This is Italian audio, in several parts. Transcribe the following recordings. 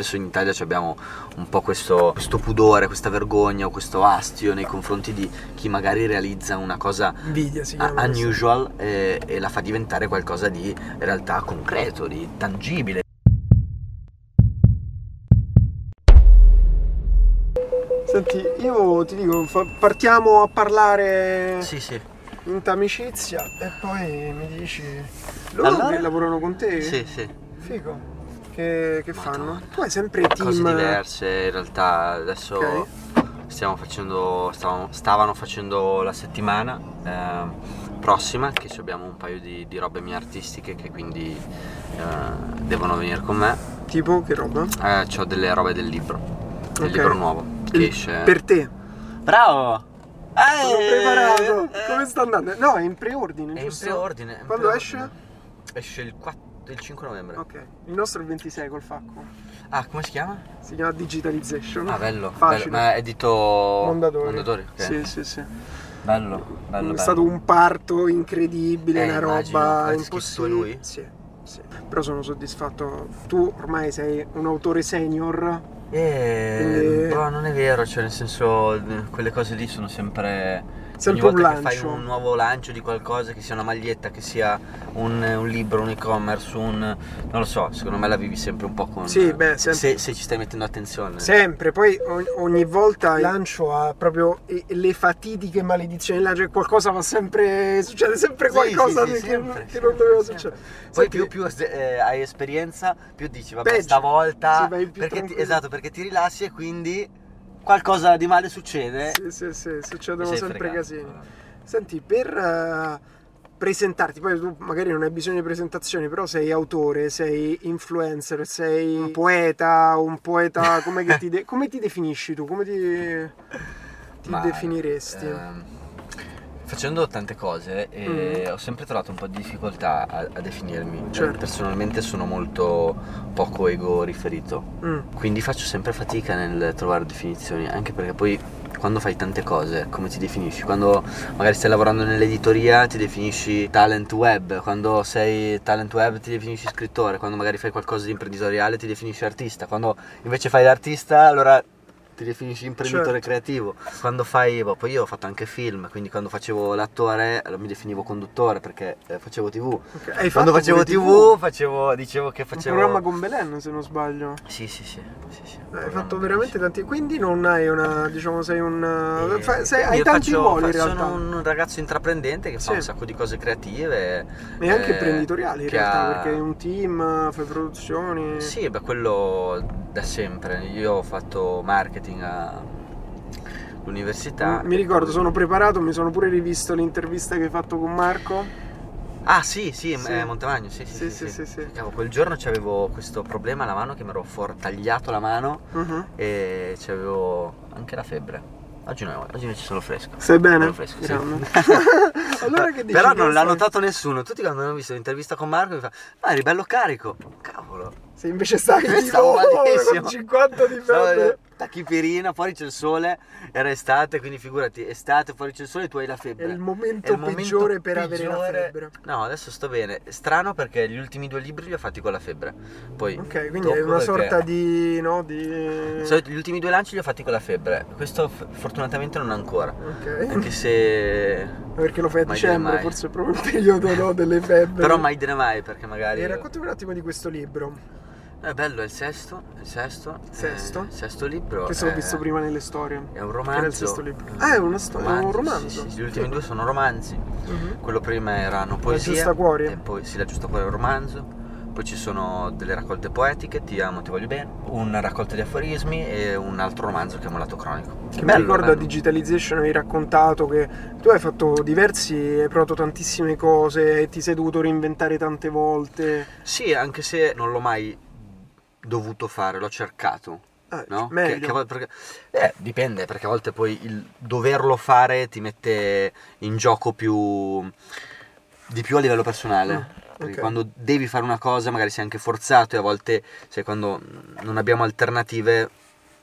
spesso in Italia abbiamo un po' questo, questo pudore, questa vergogna o questo astio nei confronti di chi magari realizza una cosa Invidia unusual e, e la fa diventare qualcosa di realtà concreto, di tangibile. Senti, io ti dico, partiamo a parlare Sì, sì. in amicizia e poi mi dici... Loro Allora? che lavorano con te? Sì, sì. Figo. Che, che fanno? Hai sempre team... Cose diverse, in realtà adesso Ok. stiamo facendo, stavano, stavano facendo la settimana ehm, prossima, che abbiamo un paio di, di robe mie artistiche che quindi eh, devono venire con me. Tipo, che roba? Eh, ho delle robe del libro, del Ok. libro nuovo che Il- esce. Per te. Bravo! Sono Eh, preparato. eh. Come sta andando? No, è in preordine, È in preordine. in Quando preordine. esce? Esce il, 4 il 5 novembre. Ok. Il nostro è il 26 col facco. Ah, come si chiama? Si chiama Digitalization. Ah, bello. Facile. bello. Ma è edito Mondadori. Mondadori, ok. Sì, sì, sì. Bello, bello, è bello. stato un parto incredibile, Eh, una immagino. roba impossibile. lui? Sì, sì. Però sono soddisfatto. Tu ormai sei un autore senior. Eh, Quindi- però non è vero, cioè nel senso quelle cose lì sono sempre... Sempre ogni un volta che fai lancio. un nuovo lancio di qualcosa, che sia una maglietta, che sia un, un libro, un e-commerce, un... non lo so, secondo me la vivi sempre un po' con... Sì, beh, sempre. se, se ci stai mettendo attenzione. Sempre, poi ogni, volta il lancio ha proprio le fatidiche maledizioni. Là, cioè qualcosa va sempre. succede sempre Sì, qualcosa sì, sì, che, sempre, che non doveva succedere. Poi Senti, più, più eh, hai esperienza, più dici, vabbè, Peggio. stavolta... Sì, perché ti, esatto, perché ti rilassi e quindi qualcosa di male succede. Sì, sì, sì, succedono sempre fregato. casini. Senti, per eh, presentarti, poi tu magari non hai bisogno di presentazioni, però sei autore, sei influencer, sei un poeta, un poeta, come, che ti, de- come ti definisci tu? Come ti, ti Ma, definiresti? ehm, facendo tante cose e ho sempre trovato un po' di difficoltà a, a definirmi. Cioè, Mm. Certo. Personalmente sono molto poco ego riferito, Mm, quindi faccio sempre fatica nel trovare definizioni, anche perché poi quando fai tante cose, come ti definisci? Quando magari stai lavorando nell'editoria ti definisci talent web, quando sei talent web ti definisci scrittore, quando magari fai qualcosa di imprenditoriale ti definisci artista, quando invece fai l'artista allora ti definisci imprenditore Certo. creativo. Quando fai, boh, poi io ho fatto anche film, quindi quando facevo l'attore mi definivo conduttore perché eh, facevo tv. ok. Hai Quando facevo pure tv, facevo, dicevo che Un facevo... programma con Belen, se non sbaglio. Sì, sì, sì. sì, sì, un Hai fatto veramente tanti. Quindi non hai una. diciamo, sei un. E fai- sei- hai tanti faccio- ruoli in realtà. Sono un ragazzo intraprendente che fa Sì. un sacco di cose creative. E anche eh, imprenditoriali in che realtà, ha- perché hai un team, fai produzioni. Sì, beh, quello da sempre. Io ho fatto marketing all'università. Mi ricordo, sono preparato, mi sono pure rivisto l'intervista che hai fatto con Marco. Ah, sì, sì, Sì. eh, Montemagno, sì, sì, Sì, sì. sì. Cavolo, quel giorno c'avevo questo problema alla mano che mi ero for- tagliato la mano Mhm. e c'avevo anche la febbre. Oggi no, oggi ci sono fresco. Stai bene? Sono fresco, sì. Allora che dici? Però non l'ha notato nessuno. Tutti quando hanno visto l'intervista con Marco mi fa "Ma eri bello carico". Cavolo. Se invece stai malissimo. con 50 di febbre. Tachipirina, fuori c'è il sole, era estate, quindi figurati, estate, fuori c'è il sole e tu hai la È febbre. il momento È il momento peggiore per avere la peggiore. febbre. No, adesso sto bene. Strano perché gli ultimi due libri li ho fatti con la febbre. Poi Ok, quindi è una perché- sorta di. no? Di. Gli ultimi due lanci li ho fatti con la febbre. Questo f- fortunatamente non ancora. Ok. Anche se Perché lo fai a Mai dicembre, forse è proprio il periodo no, delle febbri. però mai dire mai perché magari E raccontami un attimo di questo libro. È bello, è il sesto, il sesto. Sesto? eh, sesto libro. Questo l'ho è- visto prima nelle storie. È un Che era il romanzo. sesto libro. Ah, è una storia, è un romanzo. Sì, sì, gli ultimi due sono romanzi. Mhm. Quello prima erano poesie. Giusta Cuore. E poi sì, la giusta cuore è un romanzo. Poi ci sono delle raccolte poetiche, Ti amo, ti voglio bene, una raccolta di aforismi e un altro romanzo che è Molato Cronico. Che mi ricordo a Digitalization avevi raccontato che tu hai fatto diversi, hai provato tantissime cose e ti sei dovuto reinventare tante volte. Sì, anche se non l'ho mai dovuto fare, l'ho cercato. Ah, No? Che- meglio. che perché- eh, dipende, perché a volte poi il doverlo fare ti mette in gioco più di più a livello personale. Ah, Perché ok. quando devi fare una cosa magari sei anche forzato e a volte sai, quando non abbiamo alternative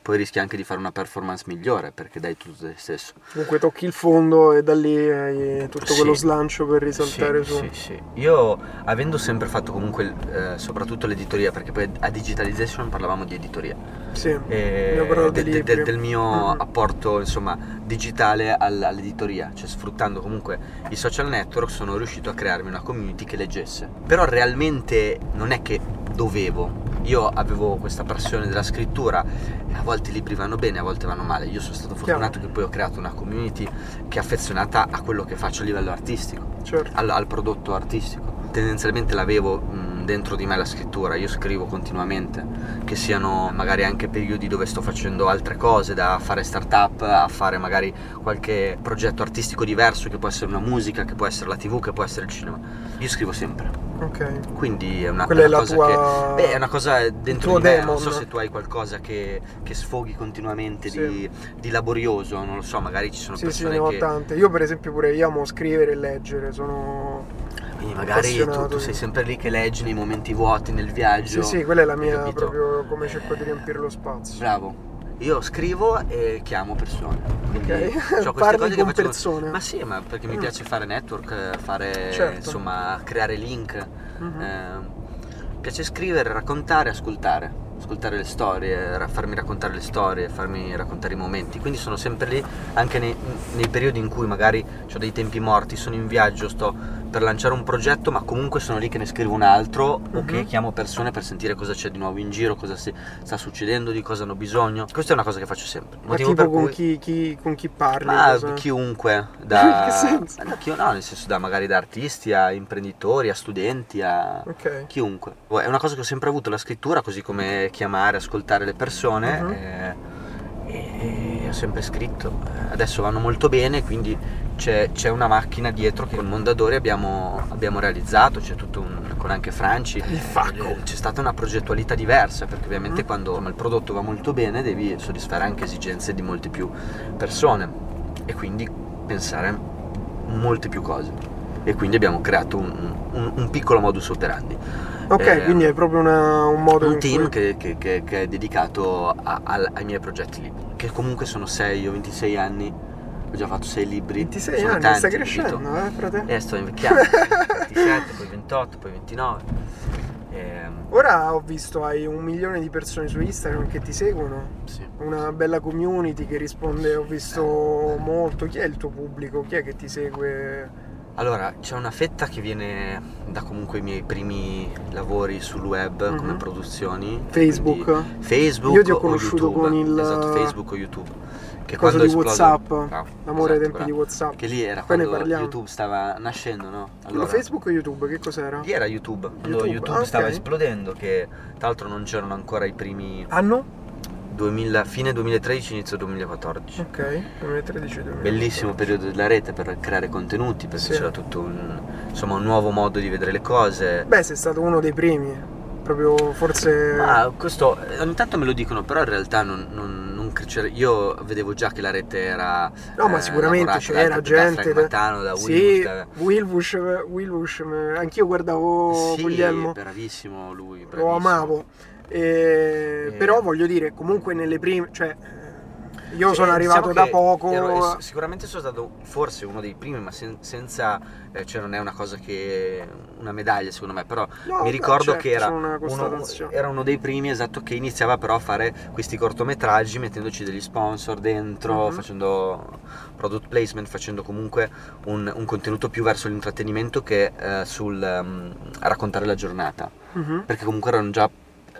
poi rischi anche di fare una performance migliore perché dai tutto te stesso. Comunque tocchi il fondo e da lì hai tutto quello Sì. slancio per risaltare sì, su. Sì, sì. Io avendo sempre fatto comunque eh, soprattutto l'editoria, perché poi a Digitalization parlavamo di editoria, Sì, e de- de- de- del mio Mhm. apporto insomma digitale al- all'editoria, cioè sfruttando comunque i social network sono riuscito a crearmi una community che leggesse. Però realmente non è che dovevo. Io avevo questa passione della scrittura, a volte i libri vanno bene, a volte vanno male. Io sono stato fortunato che poi ho creato una community che è affezionata a quello che faccio a livello artistico Certo. al, al prodotto artistico. Tendenzialmente l'avevo mh, dentro di me la scrittura, io scrivo continuamente, che siano magari anche periodi dove sto facendo altre cose, da fare startup a fare magari qualche progetto artistico diverso, che può essere una musica, che può essere la tv, che può essere il cinema. Io scrivo sempre, Ok. quindi è una, Quella è una cosa tua... che... Beh, è una cosa dentro di me, demon. non so se tu hai qualcosa che, che sfoghi continuamente Sì. di, di laborioso, non lo so, magari ci sono Sì, sì, persone ne ho che... tante. Io per esempio pure io amo scrivere e leggere, sono... Quindi magari tu, sei sempre lì che leggi nei momenti vuoti, nel viaggio. Sì, sì, quella è la mia capito? proprio come cerco di riempire lo spazio. Bravo. Io scrivo e chiamo persone. Ok. c'ho queste cose che con persone. Ma sì, ma perché mi Mm. piace fare network, fare Certo. insomma, creare link. Mhm. Eh, piace scrivere, raccontare, ascoltare. Ascoltare le storie, farmi raccontare le storie, farmi raccontare i momenti. Quindi sono sempre lì, anche nei, nei periodi in cui magari ho dei tempi morti, sono in viaggio, sto per lanciare un progetto, ma comunque sono lì che ne scrivo un altro o che Mhm. chiamo persone per sentire cosa c'è di nuovo in giro, cosa si- sta succedendo, di cosa hanno bisogno. Questa è una cosa che faccio sempre. Ma Motivo tipo per con, cui- chi, chi- con chi parli? ma cosa- chiunque, da, che senso? Chi- no, nel senso da magari da artisti a imprenditori, a studenti, a Ok. chiunque. È una cosa che ho sempre avuto, la scrittura, così come chiamare, ascoltare le persone. Mhm. eh, e ho sempre scritto. Adesso vanno molto bene, quindi c'è, c'è una macchina dietro che con Mondadori abbiamo, abbiamo realizzato, c'è tutto un, con anche Franci. Il facco. Eh, C'è stata una progettualità diversa, perché ovviamente Mhm. quando il prodotto va molto bene devi soddisfare anche esigenze di molte più persone e quindi pensare a molte più cose. E quindi abbiamo creato un, un- un piccolo modus operandi. Ok, Eh, quindi è proprio una- un modo un team cui... che, che- che- è dedicato a- al- ai miei progetti libri, che comunque sono 6 o 26 anni, ho già fatto 6 libri. 26 sono anni, tanti, stai capito? crescendo, eh, frate? Eh, sto invecchiando, 27, poi 28, poi 29. Ehm, Ora ho visto hai un milione di persone su Instagram che ti seguono, sì. una bella community che risponde, ho visto molto. Chi è il tuo pubblico? Chi è che ti segue? Allora, c'è una fetta che viene da comunque i miei primi lavori sul web come Mhm. produzioni. Facebook? Facebook Io ti ho conosciuto YouTube. con il- Esatto, Facebook o YouTube. Che Cosa di esplodo- WhatsApp? Bravo, L'amore ai esatto, tempi di bravo. WhatsApp. Che lì era Poi quando. YouTube stava nascendo, no? Quello Facebook o YouTube? Che cos'era? Lì era YouTube, YouTube, YouTube, ah, stava esplodendo, che tra l'altro non c'erano ancora i primi Anno? 2000, fine 2013, inizio 2014. Ok, 2013 2014. Bellissimo periodo della rete per creare contenuti, perché Sì. c'era tutto un, insomma, un nuovo modo di vedere le cose. Beh, sei stato uno dei primi. Proprio forse. Ma questo ogni tanto me lo dicono, però in realtà non, non, non c'era- io vedevo già che la rete era. No, ma eh, sicuramente c'era gente. Da Matano, da sì, Wilbush, Wilbush, anch'io guardavo Sì, Guglielmo, bravissimo lui. lo bravissimo. amavo. E- Eh. Però voglio dire, comunque nelle prime. Cioè, eh, io sono Eh, arrivato diciamo da poco. ero- sicuramente sono stato forse uno dei primi, ma sen- senza. eh, cioè, non è una cosa che. una medaglia secondo me, però No, mi ricordo certo, che era uno, era uno dei primi, esatto, che iniziava però a fare questi cortometraggi mettendoci degli sponsor dentro, Mhm. facendo product placement, facendo comunque un, un contenuto più verso l'intrattenimento che eh, sul ehm, raccontare la giornata. Mhm. Perché comunque erano già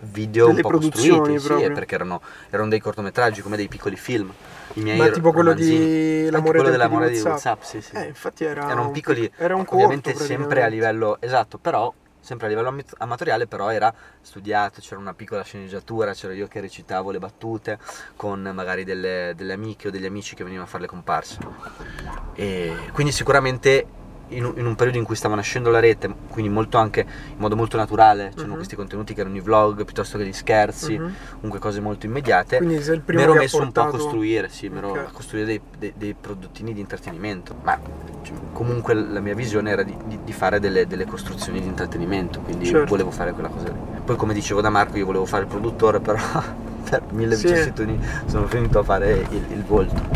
video Delle un po' costruiti, sì, perché erano, erano dei cortometraggi come dei piccoli film. I miei Ma tipo quello di L'amore quello dell'amore di WhatsApp. Sì, sì. Eh, infatti era. erano un piccoli, pic- Era un corto. ovviamente sempre a livello esatto, però sempre a livello amatoriale, però era studiato, c'era una piccola sceneggiatura, c'ero io che recitavo le battute con magari delle, delle amiche o degli amici che venivano a fare le comparse. E quindi sicuramente in un, in un periodo in cui stava nascendo la rete, quindi molto anche in modo molto naturale, c'erano Mhm. questi contenuti che erano i vlog piuttosto che gli scherzi, Mhm. comunque cose molto immediate. Quindi sei il primo Mi ero messo un po' a portato- costruire, sì, mi ero a costruire dei, dei- dei prodottini di intrattenimento, ma cioè, comunque la mia visione era di, di- di fare delle, delle costruzioni di intrattenimento, quindi Certo. volevo fare quella cosa lì. Poi come dicevo da Marco io volevo fare il produttore, però per mille Sì. vicissitudini sono finito a fare il, il volto.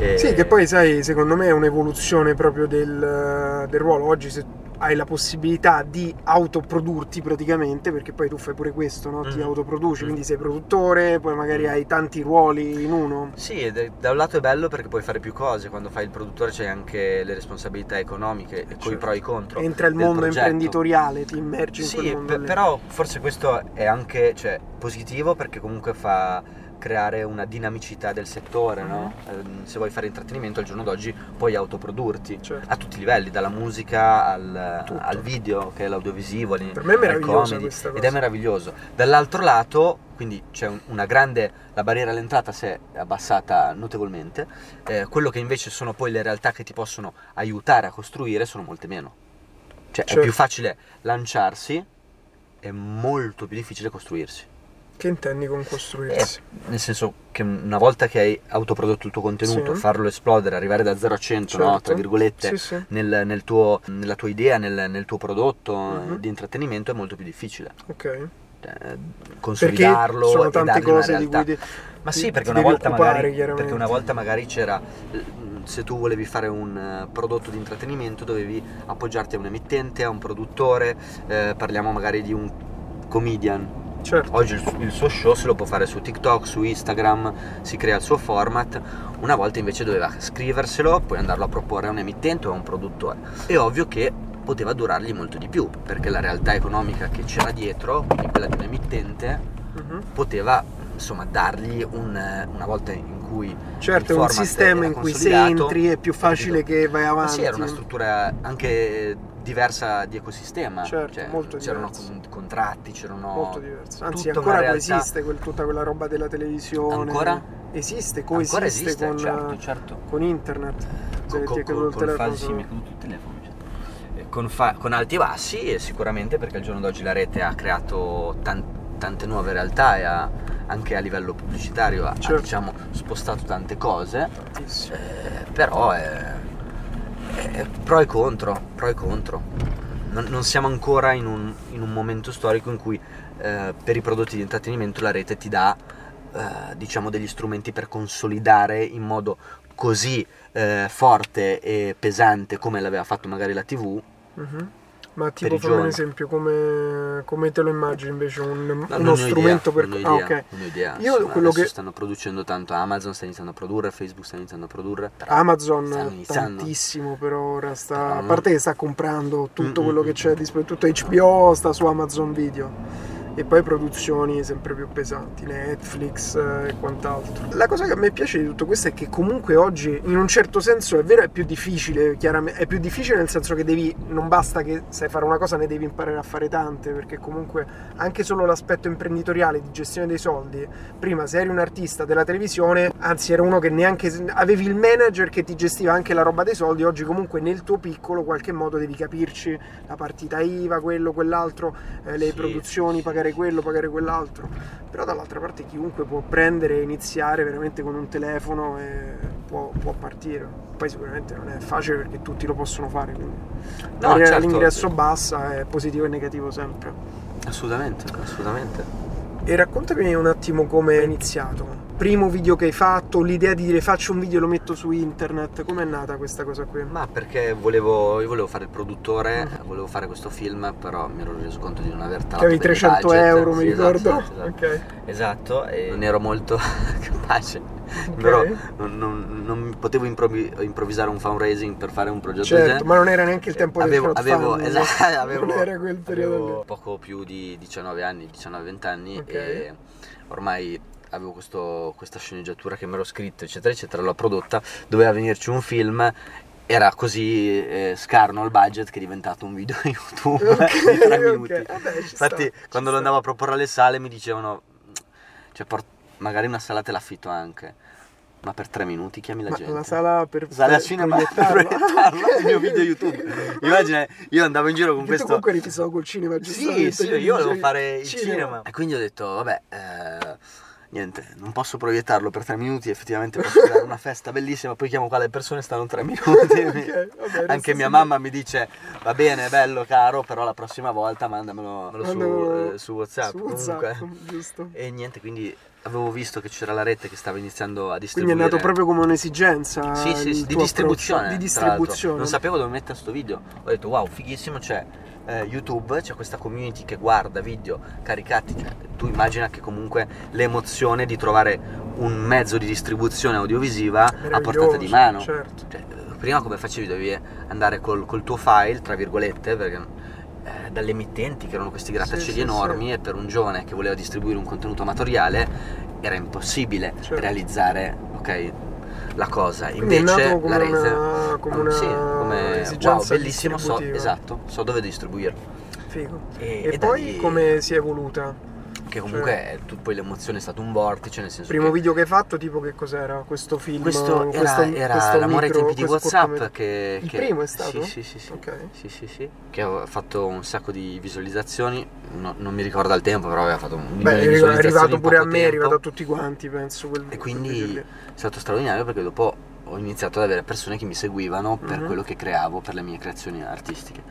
E- Sì, che poi sai, secondo me è un'evoluzione proprio del, del ruolo. Oggi se hai la possibilità di autoprodurti praticamente, perché poi tu fai pure questo, no? Ti Mhm. autoproduci, Mm. quindi sei produttore, poi magari hai tanti ruoli in uno. Sì, da un lato è bello perché puoi fare più cose, quando fai il produttore c'hai anche le responsabilità economiche, e coi Certo. pro e i contro. Entra il mondo progetto. imprenditoriale, ti immergi in Sì, quel mondo pe- lì. però forse questo è anche cioè, positivo perché comunque fa creare una dinamicità del settore, no? Mhm. Ehm, Se vuoi fare intrattenimento al giorno d'oggi puoi autoprodurti Certo. a tutti i livelli, dalla musica al, al video, che è l'audiovisivo, lì- Per me è al questa ed è meraviglioso. Dall'altro lato, quindi c'è un- una grande, la barriera all'entrata si è abbassata notevolmente, eh, quello che invece sono poi le realtà che ti possono aiutare a costruire sono molte meno. Cioè Certo. è più facile lanciarsi, è molto più difficile costruirsi. Che intendi con costruirsi? Nel senso che una volta che hai autoprodotto il tuo contenuto, Sì. farlo esplodere, arrivare da 0 a 100, no? Certo. tra virgolette, Sì, sì. nel, nel tuo- nella tua idea, nel, nel tuo prodotto Mhm. di intrattenimento è molto più difficile. Ok. Perché consolidarlo sono e tante cose di realtà. cui ti- Ma sì, perché una, volta magari, perché una volta magari c'era, eh, se tu volevi fare un eh, prodotto di intrattenimento dovevi appoggiarti a un emittente, a un produttore, eh, parliamo magari di un comedian. Certo. Oggi il, il suo show se lo può fare su TikTok, su Instagram, si crea il suo format. Una volta invece doveva scriverselo, poi andarlo a proporre a un emittente o a un produttore. È ovvio che poteva durargli molto di più, perché la realtà economica che c'era dietro, quindi quella di un emittente, Mhm. poteva insomma dargli un, una volta in cui Certo, è un sistema in cui se entri è più facile capito? che vai Ma avanti. sì, era una struttura anche diversa di ecosistema. Certo, cioè, molto c'erano diversa. con- contratti, c'erano molto diverso. Anzi, ancora realtà- coesiste quel- tutta quella roba della televisione. Ancora? Esiste, coesiste Ancora esiste, con, certo, certo. con internet. Se Con, con, con telefono, falsi, mi è caduto il telefono. cioè. Eh, Con, fa- con alti e bassi, e sicuramente perché al giorno d'oggi la rete ha creato tan- tante nuove realtà e ha, anche a livello pubblicitario ha, ha, Certo. diciamo, spostato tante cose. Eh, però è, è pro e contro, pro e contro. Non, non siamo ancora in un, in un momento storico in cui eh, per i prodotti di intrattenimento la rete ti dà eh, diciamo degli strumenti per consolidare in modo così eh, forte e pesante come l'aveva fatto magari la TV. Mhm. Ma tipo fammi un esempio, come, come te lo immagini invece un- No, uno non strumento idea, per... non ah, ho idea, ok. non ho idea. Io Insomma, quello che- stanno producendo tanto Amazon sta iniziando a produrre, Facebook sta iniziando a produrre. Amazon stanno iniziando. tantissimo per ora sta, Però a parte che sta comprando tutto Mm, quello mm, che mm. c'è disponibile tutto HBO sta su Amazon Video e poi produzioni sempre più pesanti Netflix eh, e quant'altro. La cosa che a me piace di tutto questo è che comunque oggi in un certo senso è vero è più difficile chiaramente è più difficile nel senso che devi non basta che sai fare una cosa ne devi imparare a fare tante perché comunque anche solo l'aspetto imprenditoriale di gestione dei soldi prima se eri un artista della televisione anzi era uno che neanche avevi il manager che ti gestiva anche la roba dei soldi oggi comunque nel tuo piccolo qualche modo devi capirci la partita IVA quello quell'altro eh, le Sì, produzioni sì, pagare quello pagare quell'altro però dall'altra parte chiunque può prendere e iniziare veramente con un telefono e può, può partire poi sicuramente non è facile perché tutti lo possono fare quindi barriera certo, all'ingresso sì. bassa è positivo e negativo sempre Assolutamente, assolutamente. e raccontami un attimo come è iniziato. Primo video che hai fatto, l'idea di dire faccio un video e lo metto su internet, com'è nata questa cosa qui? Ma perché volevo, io volevo fare il produttore, Mhm. volevo fare questo film, però mi ero reso conto di non aver Che talato avevi bene il 300 budget. euro, mi Sì, esatto, ricordo. esatto, esatto. Ok. Esatto, e non ero molto capace, Ok. però non, non- non potevo improvi- improvvisare un fundraising per fare un progetto del Certo, genere. ma non era neanche il tempo avevo, del avevo, esatto, avevo, non era quel periodo avevo poco più di 19 anni, 19-20 anni Ok. e ormai avevo questo- questa sceneggiatura che mi ero scritto eccetera eccetera, l'ho prodotta, doveva venirci un film era così eh, scarno il budget che è diventato un video YouTube Ok, di tre minuti. Vabbè, Infatti, sta, quando sta. lo andavo a proporre alle sale mi dicevano, cioè, port- magari una sala te l'affitto anche, ma per tre minuti chiami la Ma gente. la sala per Sala per cinema per proiettarlo. proiettarlo il mio video YouTube. Immagina, io andavo in giro con tu questo. comunque eri fissato col cinema, Sì, giustamente, sì, quindi io volevo fare il cinema. E quindi ho detto, vabbè, eh, niente, non posso proiettarlo per tre minuti, effettivamente posso fare una festa bellissima, poi chiamo qua le persone, stanno tre minuti. Ok, vabbè, Anche mia mamma mi dice, va bene, bello, caro, però la prossima volta mandamelo, mandamelo su, Mandamelo eh, su WhatsApp. Su WhatsApp, comunque. giusto. E niente, quindi avevo visto che c'era la rete che stava iniziando a Quindi distribuire. è nato proprio come un'esigenza. Sì, sì, sì, di distribuzione. Di distribuzione. Non sapevo dove mettere sto video. Ho detto wow, fighissimo, c'è eh, YouTube, c'è questa community che guarda video caricati. Cioè, tu immagina che comunque l'emozione di trovare un mezzo di distribuzione audiovisiva a portata di mano. Certo. Cioè, prima come facevi dovevi andare col, col tuo file, tra virgolette, perché eh, dalle emittenti che erano questi grattacieli Sì, sì, enormi e per un giovane che voleva distribuire un contenuto amatoriale era impossibile Certo. realizzare ok, la cosa. Quindi Invece la rete una, come Ah, una sì, come wow, bellissimo, so, esatto, so dove distribuirlo. Figo. E, E, e poi lì- come si è evoluta? Che comunque eh, tu- poi l'emozione è stato un vortice, nel senso Primo che video che hai fatto, tipo che cos'era? Questo film? questo era, questo- era questo l'amore ai micro- tempi di Whatsapp che, Il che- primo è stato? Sì, sì, sì, sì. Ok. Sì, sì, sì, che ha fatto un sacco di visualizzazioni, no- non mi ricordo il tempo, però aveva fatto un Beh, è arrivato pure a me, è tempo. arrivato a tutti quanti, penso. Quel, E quindi è stato straordinario perché dopo ho iniziato ad avere persone che mi seguivano per Mhm. quello che creavo, per le mie creazioni artistiche.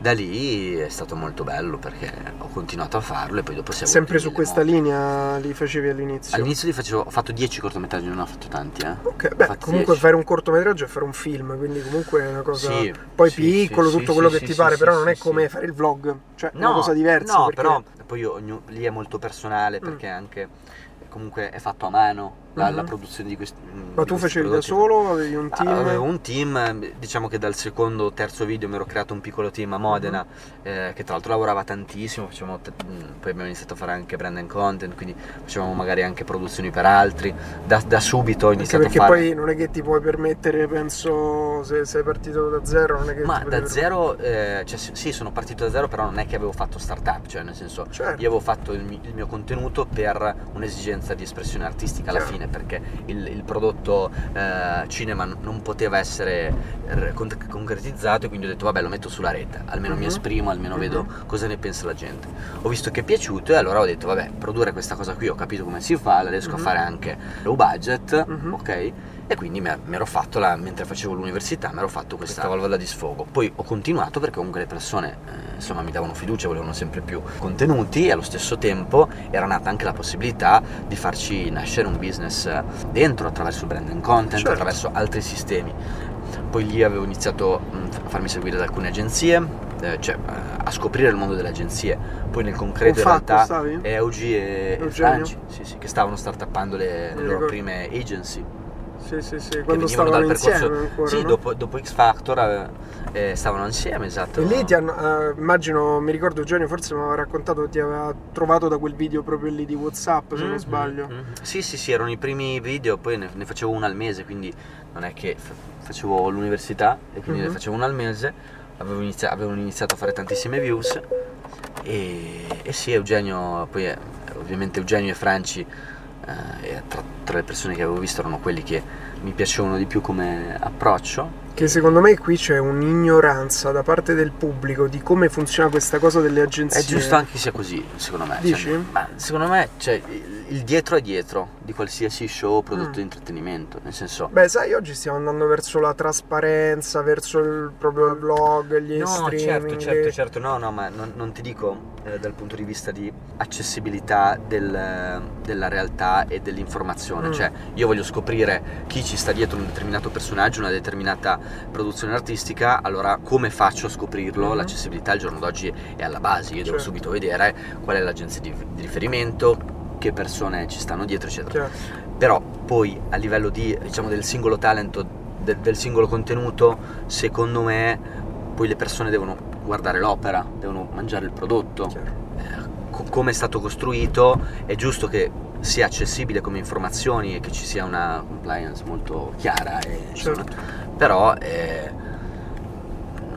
Da lì è stato molto bello perché ho continuato a farlo e poi dopo si è Sempre su questa modi. linea li facevi all'inizio? All'inizio li facevo, ho fatto 10 cortometraggi, non ho fatto tanti, eh. Ok, beh, comunque 10. fare un cortometraggio è fare un film, quindi comunque è una cosa Sì, poi sì, piccolo, sì, tutto quello che ti pare, però non è come fare il vlog, cioè è No, una cosa diversa. No, perché- però poi ognu- lì è molto personale perché anche comunque è fatto a mano la, Mhm. la produzione di questi Ma tu facevi da solo, avevi un team? Ah, Avevo un team, diciamo che dal secondo o terzo video mi ero creato un piccolo team a Modena Mhm. eh, che tra l'altro lavorava tantissimo, facevamo t- mh, poi abbiamo iniziato a fare anche brand and content, quindi facevamo magari anche produzioni per altri, da, da subito ho iniziato perché a fare... poi non è che ti puoi permettere, penso, se sei partito da zero, non è che Ma da zero, eh, cioè sì, sono partito da zero, però non è che avevo fatto startup, cioè nel senso Certo. io avevo fatto il, mi- il mio contenuto per un'esigenza di espressione artistica alla Chiaro. fine, perché il, il prodotto eh, cinema non poteva essere concretizzato e quindi ho detto vabbè lo metto sulla rete, almeno mi Mhm. esprimo, almeno Mhm. vedo cosa ne pensa la gente. Ho visto che è piaciuto e allora ho detto vabbè produrre questa cosa qui ho capito come si fa, la riesco Mhm. a fare anche low budget, ok? E quindi mi mi ero fatto, la, mentre facevo l'università, mi ero fatto questa valvola di sfogo. Poi ho continuato perché comunque le persone eh, insomma mi davano fiducia, volevano sempre più contenuti e allo stesso tempo era nata anche la possibilità di farci nascere un business dentro attraverso il brand and content, Certo. attraverso altri sistemi. Poi lì avevo iniziato mh, a farmi seguire da alcune agenzie, eh, cioè eh, a scoprire il mondo delle agenzie. Poi nel concreto in Con Fatto realtà stavi? è OG e, e Eugenio? Franci, sì, sì, che stavano startuppando le, le loro prime agency Sì, sì, sì, quando stavano insieme ancora, sì no? dopo, dopo X Factor eh, eh, stavano insieme esatto E lì ti hanno, eh, immagino, mi ricordo Eugenio forse mi aveva raccontato ti aveva trovato da quel video proprio lì di Whatsapp, se non Mhm, sbaglio. mhm. sì sì sì erano i primi video poi ne, ne facevo uno al mese quindi non è che fa- facevo l'università e quindi Mhm. ne facevo uno al mese avevo iniziato, avevano iniziato a fare tantissime views e, e sì Eugenio poi eh, ovviamente Eugenio e Franci eh, tra, tra le persone che avevo visto erano quelli che mi piacevano di più come approccio Che secondo me qui c'è un'ignoranza da parte del pubblico di come funziona questa cosa delle agenzie. È giusto anche che sia così, secondo me. Dici? Cioè, ma secondo me cioè, il dietro è dietro di qualsiasi show o prodotto Mm. di intrattenimento. Nel senso, Beh, sai, oggi stiamo andando verso la trasparenza, verso il, proprio blog, gli no, streaming. certo, certo, le- certo, no, no, ma non, non ti dico eh, dal punto di vista di accessibilità del- della realtà e dell'informazione. Mm. Cioè, io voglio scoprire chi ci sta dietro un determinato personaggio, una determinata produzione artistica, allora come faccio a scoprirlo? Mhm. L'accessibilità al giorno d'oggi è alla base, io devo Certo. subito vedere qual è l'agenzia di, di riferimento, che persone ci stanno dietro, eccetera. Chiaro. Però poi a livello di, diciamo, del singolo talento, de- del singolo contenuto, secondo me poi le persone devono guardare l'opera, devono mangiare il prodotto. Chiaro. Co- come è stato costruito, è giusto che sia accessibile come informazioni e che ci sia una compliance molto chiara. e, insomma, Certo. però eh,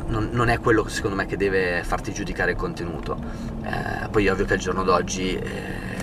non, non è quello secondo me che deve farti giudicare il contenuto. Eh, poi è ovvio che al giorno d'oggi, eh,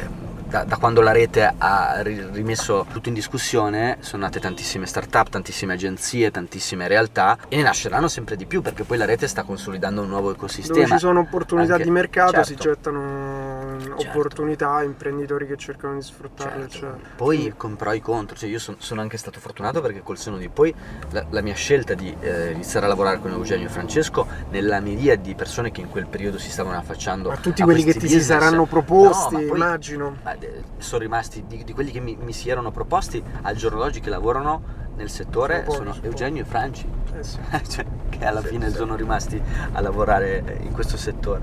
da, da quando la rete ha ri- rimesso tutto in discussione, sono nate tantissime start-up, tantissime agenzie, tantissime realtà e ne nasceranno sempre di più perché poi la rete sta consolidando un nuovo ecosistema. Dove ci sono opportunità Anche- di mercato certo. si gettano Certo. opportunità, imprenditori che cercano di sfruttarle, Certo. eccetera. Poi con pro e contro, cioè io son- sono anche stato fortunato perché col seno di poi la, la mia scelta di eh, iniziare a lavorare con Eugenio e Francesco nella miriade di persone che in quel periodo si stavano affacciando Ma tutti a quelli che ti si business- saranno proposti, No, ma poi- immagino. ma, eh, sono rimasti di, di quelli che mi, mi si erano proposti al giorno d'oggi che lavorano nel settore Sono sono Eugenio e Franci Eh sì. cioè, che alla Sì, fine sì. sono rimasti a lavorare in questo settore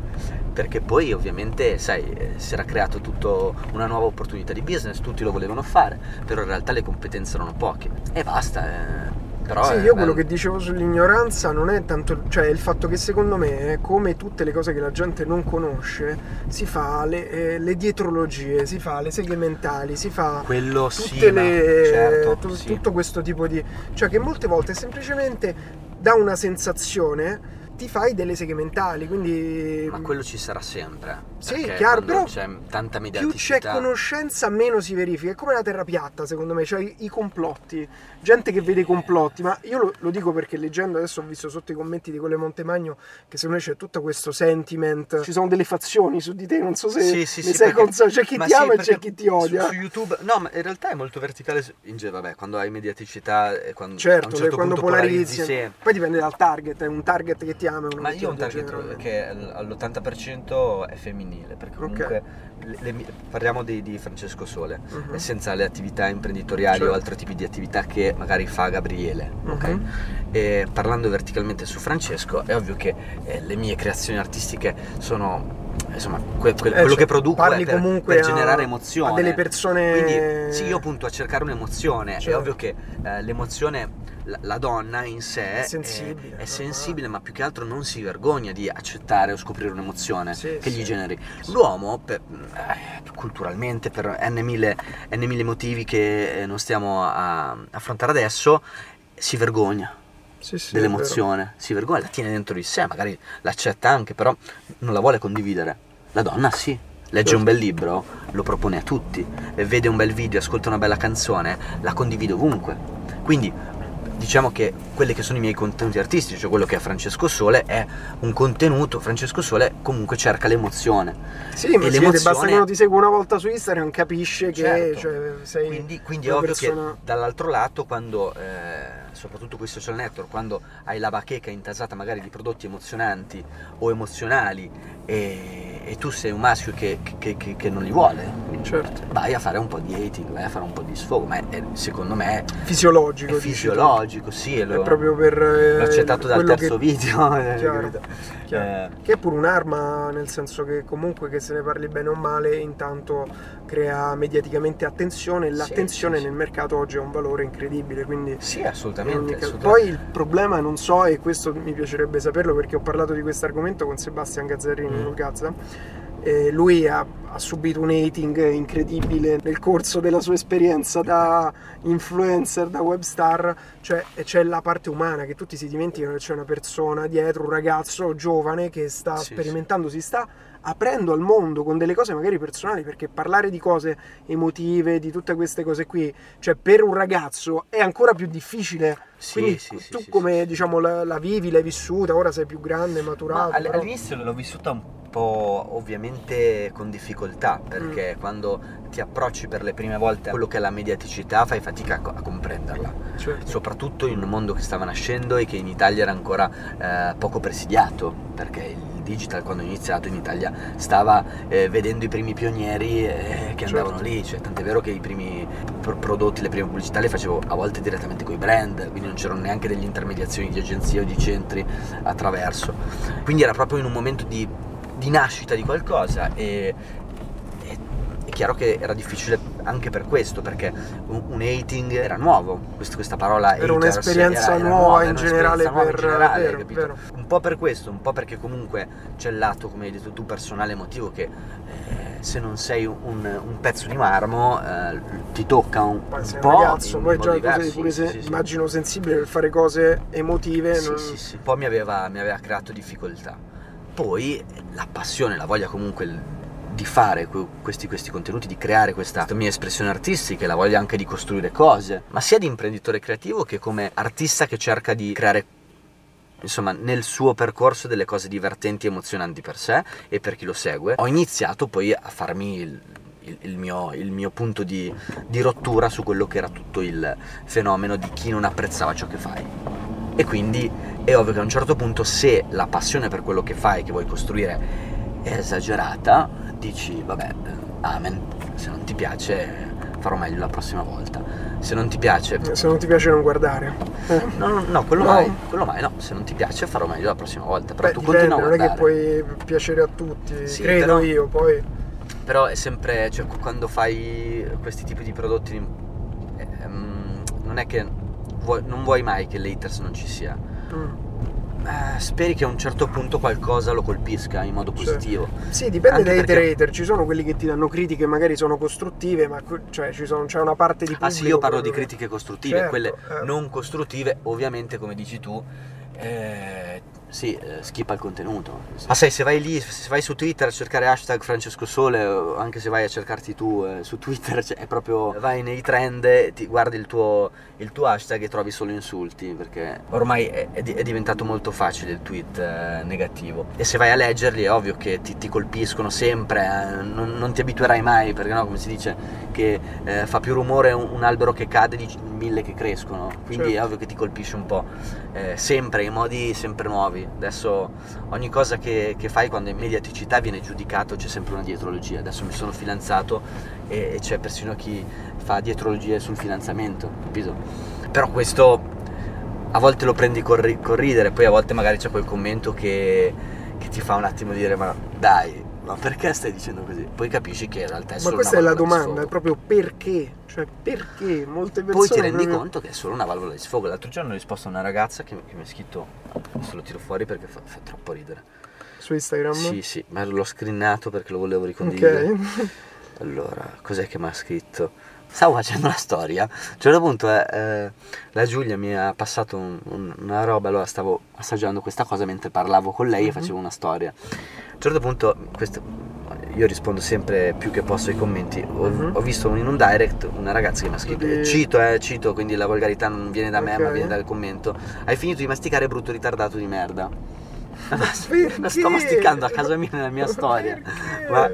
perché poi ovviamente sai eh, si era creato tutto una nuova opportunità di business tutti lo volevano fare però in realtà le competenze erano poche e basta eh. Però Sì, io quello bello. che dicevo sull'ignoranza non è tanto, cioè il fatto che secondo me, eh, come tutte le cose che la gente non conosce, si fa le, eh, le dietrologie, si fa le seghe mentali, si fa quello tutte sì le, certo, tu- sì. tutto questo tipo di... cioè che molte volte semplicemente dà una sensazione, ti fai delle seghe mentali, quindi... ma quello ci sarà sempre Sì, chiaro, però c'è tanta più c'è conoscenza, meno si verifica. È come la terra piatta, secondo me, cioè i, i complotti. Gente che vede i complotti, ma io lo, lo dico perché leggendo adesso ho visto sotto i commenti di quelle Montemagno che secondo me c'è tutto questo sentiment. Ci sono delle fazioni su di te, non so se Sì, sì, sì, sei perché- consapevole. C'è chi ma ti sì, ama e c'è chi ti odia. Su, su YouTube, no, ma in realtà è molto verticale. In genere, vabbè, quando hai mediaticità e quando, a Certo, certo quando punto polarizzi, sì. poi dipende dal target, è un target che ti uno Ma io ho un target generalmente. che all- all'80% è femminile, perché comunque le- le mi- parliamo di, di Francesco Sole, e senza le attività imprenditoriali Certo. o altri tipi di attività che magari fa Gabriele, ok? Mhm. E parlando verticalmente su Francesco, è ovvio che eh, le mie creazioni artistiche sono insomma que- que- Eh, quello cioè, che produco parli è per, comunque per a- generare a emozione. delle persone- Quindi sì, io punto a cercare un'emozione. È Certo. ovvio che eh, l'emozione, la, la donna in sé È sensibile, è, no? sensibile, ma più che altro non si vergogna di accettare o scoprire un'emozione Sì, che sì. gli generi. L'uomo, per- eh, culturalmente, per n mille, n mille motivi che eh, non stiamo a affrontare adesso, si vergogna Sì, sì, dell'emozione, si vergogna, la tiene dentro di sé, magari l'accetta anche, però non la vuole condividere. La donna sì. Legge Certo. un bel libro, lo propone a tutti, vede un bel video, ascolta una bella canzone, la condivide ovunque. Quindi diciamo che quelli che sono i miei contenuti artistici, cioè quello che è Francesco Sole, è un contenuto, Francesco Sole comunque cerca l'emozione. Sì, ma E si vede, basta l'emozione- che uno ti segue una volta su Instagram capisce che Certo. cioè, sei Quindi, quindi è ovvio persona... che dall'altro lato, quando, eh, soprattutto con i social network, quando hai la bacheca intasata magari di prodotti emozionanti o emozionali e, e tu sei un maschio che, che- che- che non li vuole, Certo. vai a fare un po' di hating, vai a fare un po' di sfogo, ma è- è- secondo me è, Fisiologico. è fisiologico, sì, È lo- proprio per... eh, l'ho accettato dal quello terzo video. eh, chiaro. Eh, Che è pure un'arma, nel senso che comunque che se ne parli bene o male, intanto crea mediaticamente attenzione e l'attenzione sì, sì. nel mercato oggi ha un valore incredibile, quindi... sì, assolutamente. assolutamente. Poi il problema non so, e questo mi piacerebbe saperlo perché ho parlato di questo argomento con Sebastian Gazzarini, Mm. Gazza. E lui ha, ha subito un hating incredibile nel corso della sua esperienza da influencer, da webstar, cioè c'è la parte umana che tutti si dimenticano che c'è una persona dietro, un ragazzo giovane che sta Sì, sperimentando, si sta aprendo al mondo con delle cose magari personali, perché parlare di cose emotive, di tutte queste cose qui, cioè per un ragazzo è ancora più difficile. Sì, Quindi sì, sì, tu sì, come sì, sì. diciamo la, la vivi, l'hai vissuta, ora sei più grande, maturato. Ma all- però- all'inizio l'ho vissuta un po' ovviamente con difficoltà perché Mm. quando ti approcci per le prime volte a quello che è la mediaticità fai fatica a, co- a comprenderla Certo. soprattutto in un mondo che stava nascendo e che in Italia era ancora eh, poco presidiato perché il digital quando ho iniziato in Italia stava eh, vedendo i primi pionieri eh, che Certo. andavano lì cioè, tant'è vero che i primi pro- prodotti le prime pubblicità le facevo a volte direttamente con i brand quindi non c'erano neanche delle intermediazioni di agenzie o di centri attraverso quindi era proprio in un momento di, di nascita di qualcosa e, e- è chiaro che era difficile anche per questo perché un, un hating era nuovo Quest- questa parola Era un'esperienza era- era nuova in era generale nuova in per- generale, vero, vero. un po' per questo un po' perché comunque c'è il lato come hai detto tu personale emotivo che eh, se non sei un, un pezzo di marmo eh, ti tocca un, Poi un po' ragazzo, in poi già così pure se sì, sì. immagino sensibile per fare cose emotive. Sì, non- sì, sì. Un po' mi aveva, mi aveva creato difficoltà. Poi la passione, la voglia comunque di fare que- questi, questi contenuti, di creare questa, questa mia espressione artistica, la voglia anche di costruire cose, ma sia di imprenditore creativo che come artista che cerca di creare insomma, nel suo percorso delle cose divertenti e emozionanti per sé e per chi lo segue. Ho iniziato poi a farmi il, il, il, mio, il mio, punto di, di rottura su quello che era tutto il fenomeno di chi non apprezzava ciò che fai. E quindi è ovvio che a un certo punto se la passione per quello che fai, che vuoi costruire, è esagerata, dici vabbè, amen, se non ti piace farò meglio la prossima volta. Se non ti piace... Se non ti piace non guardare. Eh. No, no, no, quello, no. Mai, quello mai no. Se non ti piace farò meglio la prossima volta. Però Beh, tu dipende, continua a guardare. Non è che puoi piacere a tutti, sì, credo però, io, poi... Però è sempre... Cioè, quando fai questi tipi di prodotti... Ehm, non è che... Vuoi, non vuoi mai che l'haters non ci sia. Mm eh, speri che a un certo punto qualcosa lo colpisca in modo positivo. Cioè, sì, dipende Anche dai perché... hater. Ci sono quelli che ti danno critiche, magari sono costruttive, ma cioè, sono, c'è una parte di pubblico. Ah sì, io parlo di critiche costruttive, certo, quelle eh. non costruttive, ovviamente, come dici tu. Eh, sì, eh, skippa il contenuto. Ma sai, se vai lì, se vai su Twitter a cercare hashtag Francesco Sole, o anche se vai a cercarti tu eh, su Twitter, cioè, è proprio vai nei trend, ti guardi il tuo, il tuo hashtag e trovi solo insulti, perché ormai è, è, è diventato molto facile il tweet eh, negativo. E se vai a leggerli è ovvio che ti, ti colpiscono sempre, eh, non, non, ti abituerai mai, perché no, come si dice, che eh, fa più rumore un, un, albero che cade di mille che crescono, quindi certo. è ovvio che ti colpisce un po', eh, sempre, in modi sempre nuovi. Adesso ogni cosa che, che, fai quando è mediaticità viene giudicato, c'è sempre una dietrologia. Adesso mi sono fidanzato e, e c'è persino chi fa dietrologie sul fidanzamento, capito? Però questo a volte lo prendi con ridere, poi a volte magari c'è quel commento che, che ti fa un attimo dire ma dai, ma perché stai dicendo così? Poi capisci che in realtà è solo Ma questa è la domanda, è proprio perché? Cioè, perché molte persone. Poi ti rendi proprio... conto che è solo una valvola di sfogo. L'altro giorno ho risposto a una ragazza che, che mi ha scritto. Adesso lo tiro fuori perché fa, fa, troppo ridere. Su Instagram? Sì, sì, ma l'ho screenato perché lo volevo ricondividere. Ok. allora, cos'è che mi ha scritto? Stavo facendo una storia. A un certo punto eh, eh, la Giulia mi ha passato un, un, una roba, allora stavo assaggiando questa cosa mentre parlavo con lei mm-hmm. e mhm. facevo una storia. A un certo punto, questo, io rispondo sempre più che posso ai commenti. Ho, mm-hmm. ho, visto in un direct una ragazza che mi ha scritto: di... Cito, eh, cito, quindi la volgarità non viene da me, okay. ma viene dal commento. Hai finito di masticare, brutto ritardato di merda. Ma sto masticando a casa mia nella mia storia. Ma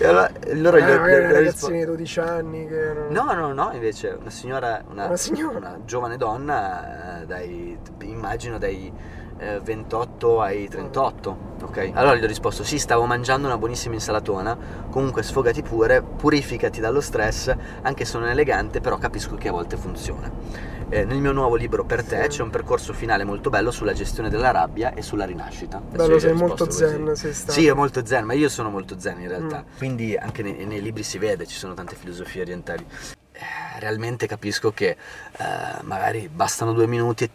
allora, allora eh, gli, gli, ragazzini di 12 anni che erano... No, no, no, invece una signora, una, una, signora. una giovane donna, eh, dai, immagino dai eh, 28 ai 38, ok? Allora gli ho risposto sì, stavo mangiando una buonissima insalatona, comunque sfogati pure, purificati dallo stress, anche se non è elegante, però capisco che a volte funziona. Eh, nel mio nuovo libro Per te sì. c'è un percorso finale molto bello sulla gestione della rabbia e sulla rinascita. Bello, sei molto zen, sei stato. Sì, è molto zen, ma io sono molto zen in realtà. Mm. Quindi anche nei, nei, libri si vede, ci sono tante filosofie orientali. Eh, realmente capisco che eh, magari bastano due minuti e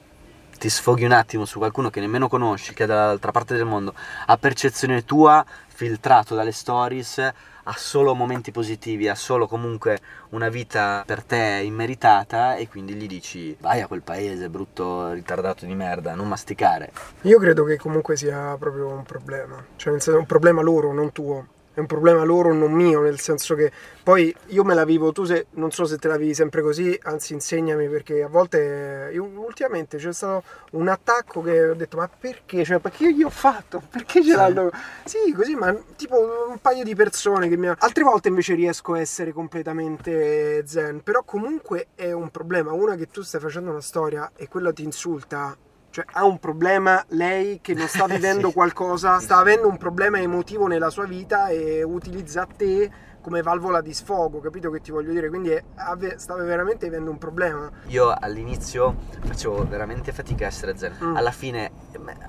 ti sfoghi un attimo su qualcuno che nemmeno conosci, che è dall'altra parte del mondo, a percezione tua, filtrato dalle stories, ha solo momenti positivi, ha solo comunque una vita per te immeritata e quindi gli dici vai a quel paese brutto ritardato di merda, non masticare. Io credo che comunque sia proprio un problema, cioè un problema loro, non tuo è un problema loro, non mio, nel senso che poi io me la vivo, tu se, non so se te la vivi sempre così, anzi insegnami perché a volte, io, ultimamente c'è stato un attacco che ho detto ma perché, cioè perché io gli ho fatto, perché ce l'hanno, sì così ma tipo un paio di persone che mi hanno, altre volte invece riesco a essere completamente zen, però comunque è un problema, una che tu stai facendo una storia e quello ti insulta cioè ha un problema lei che non sta vivendo sì. qualcosa, sta avendo un problema emotivo nella sua vita e utilizza te come valvola di sfogo, capito che ti voglio dire? Quindi ave, stava veramente avendo un problema. Io all'inizio facevo veramente fatica a essere zen. Mm. Alla fine,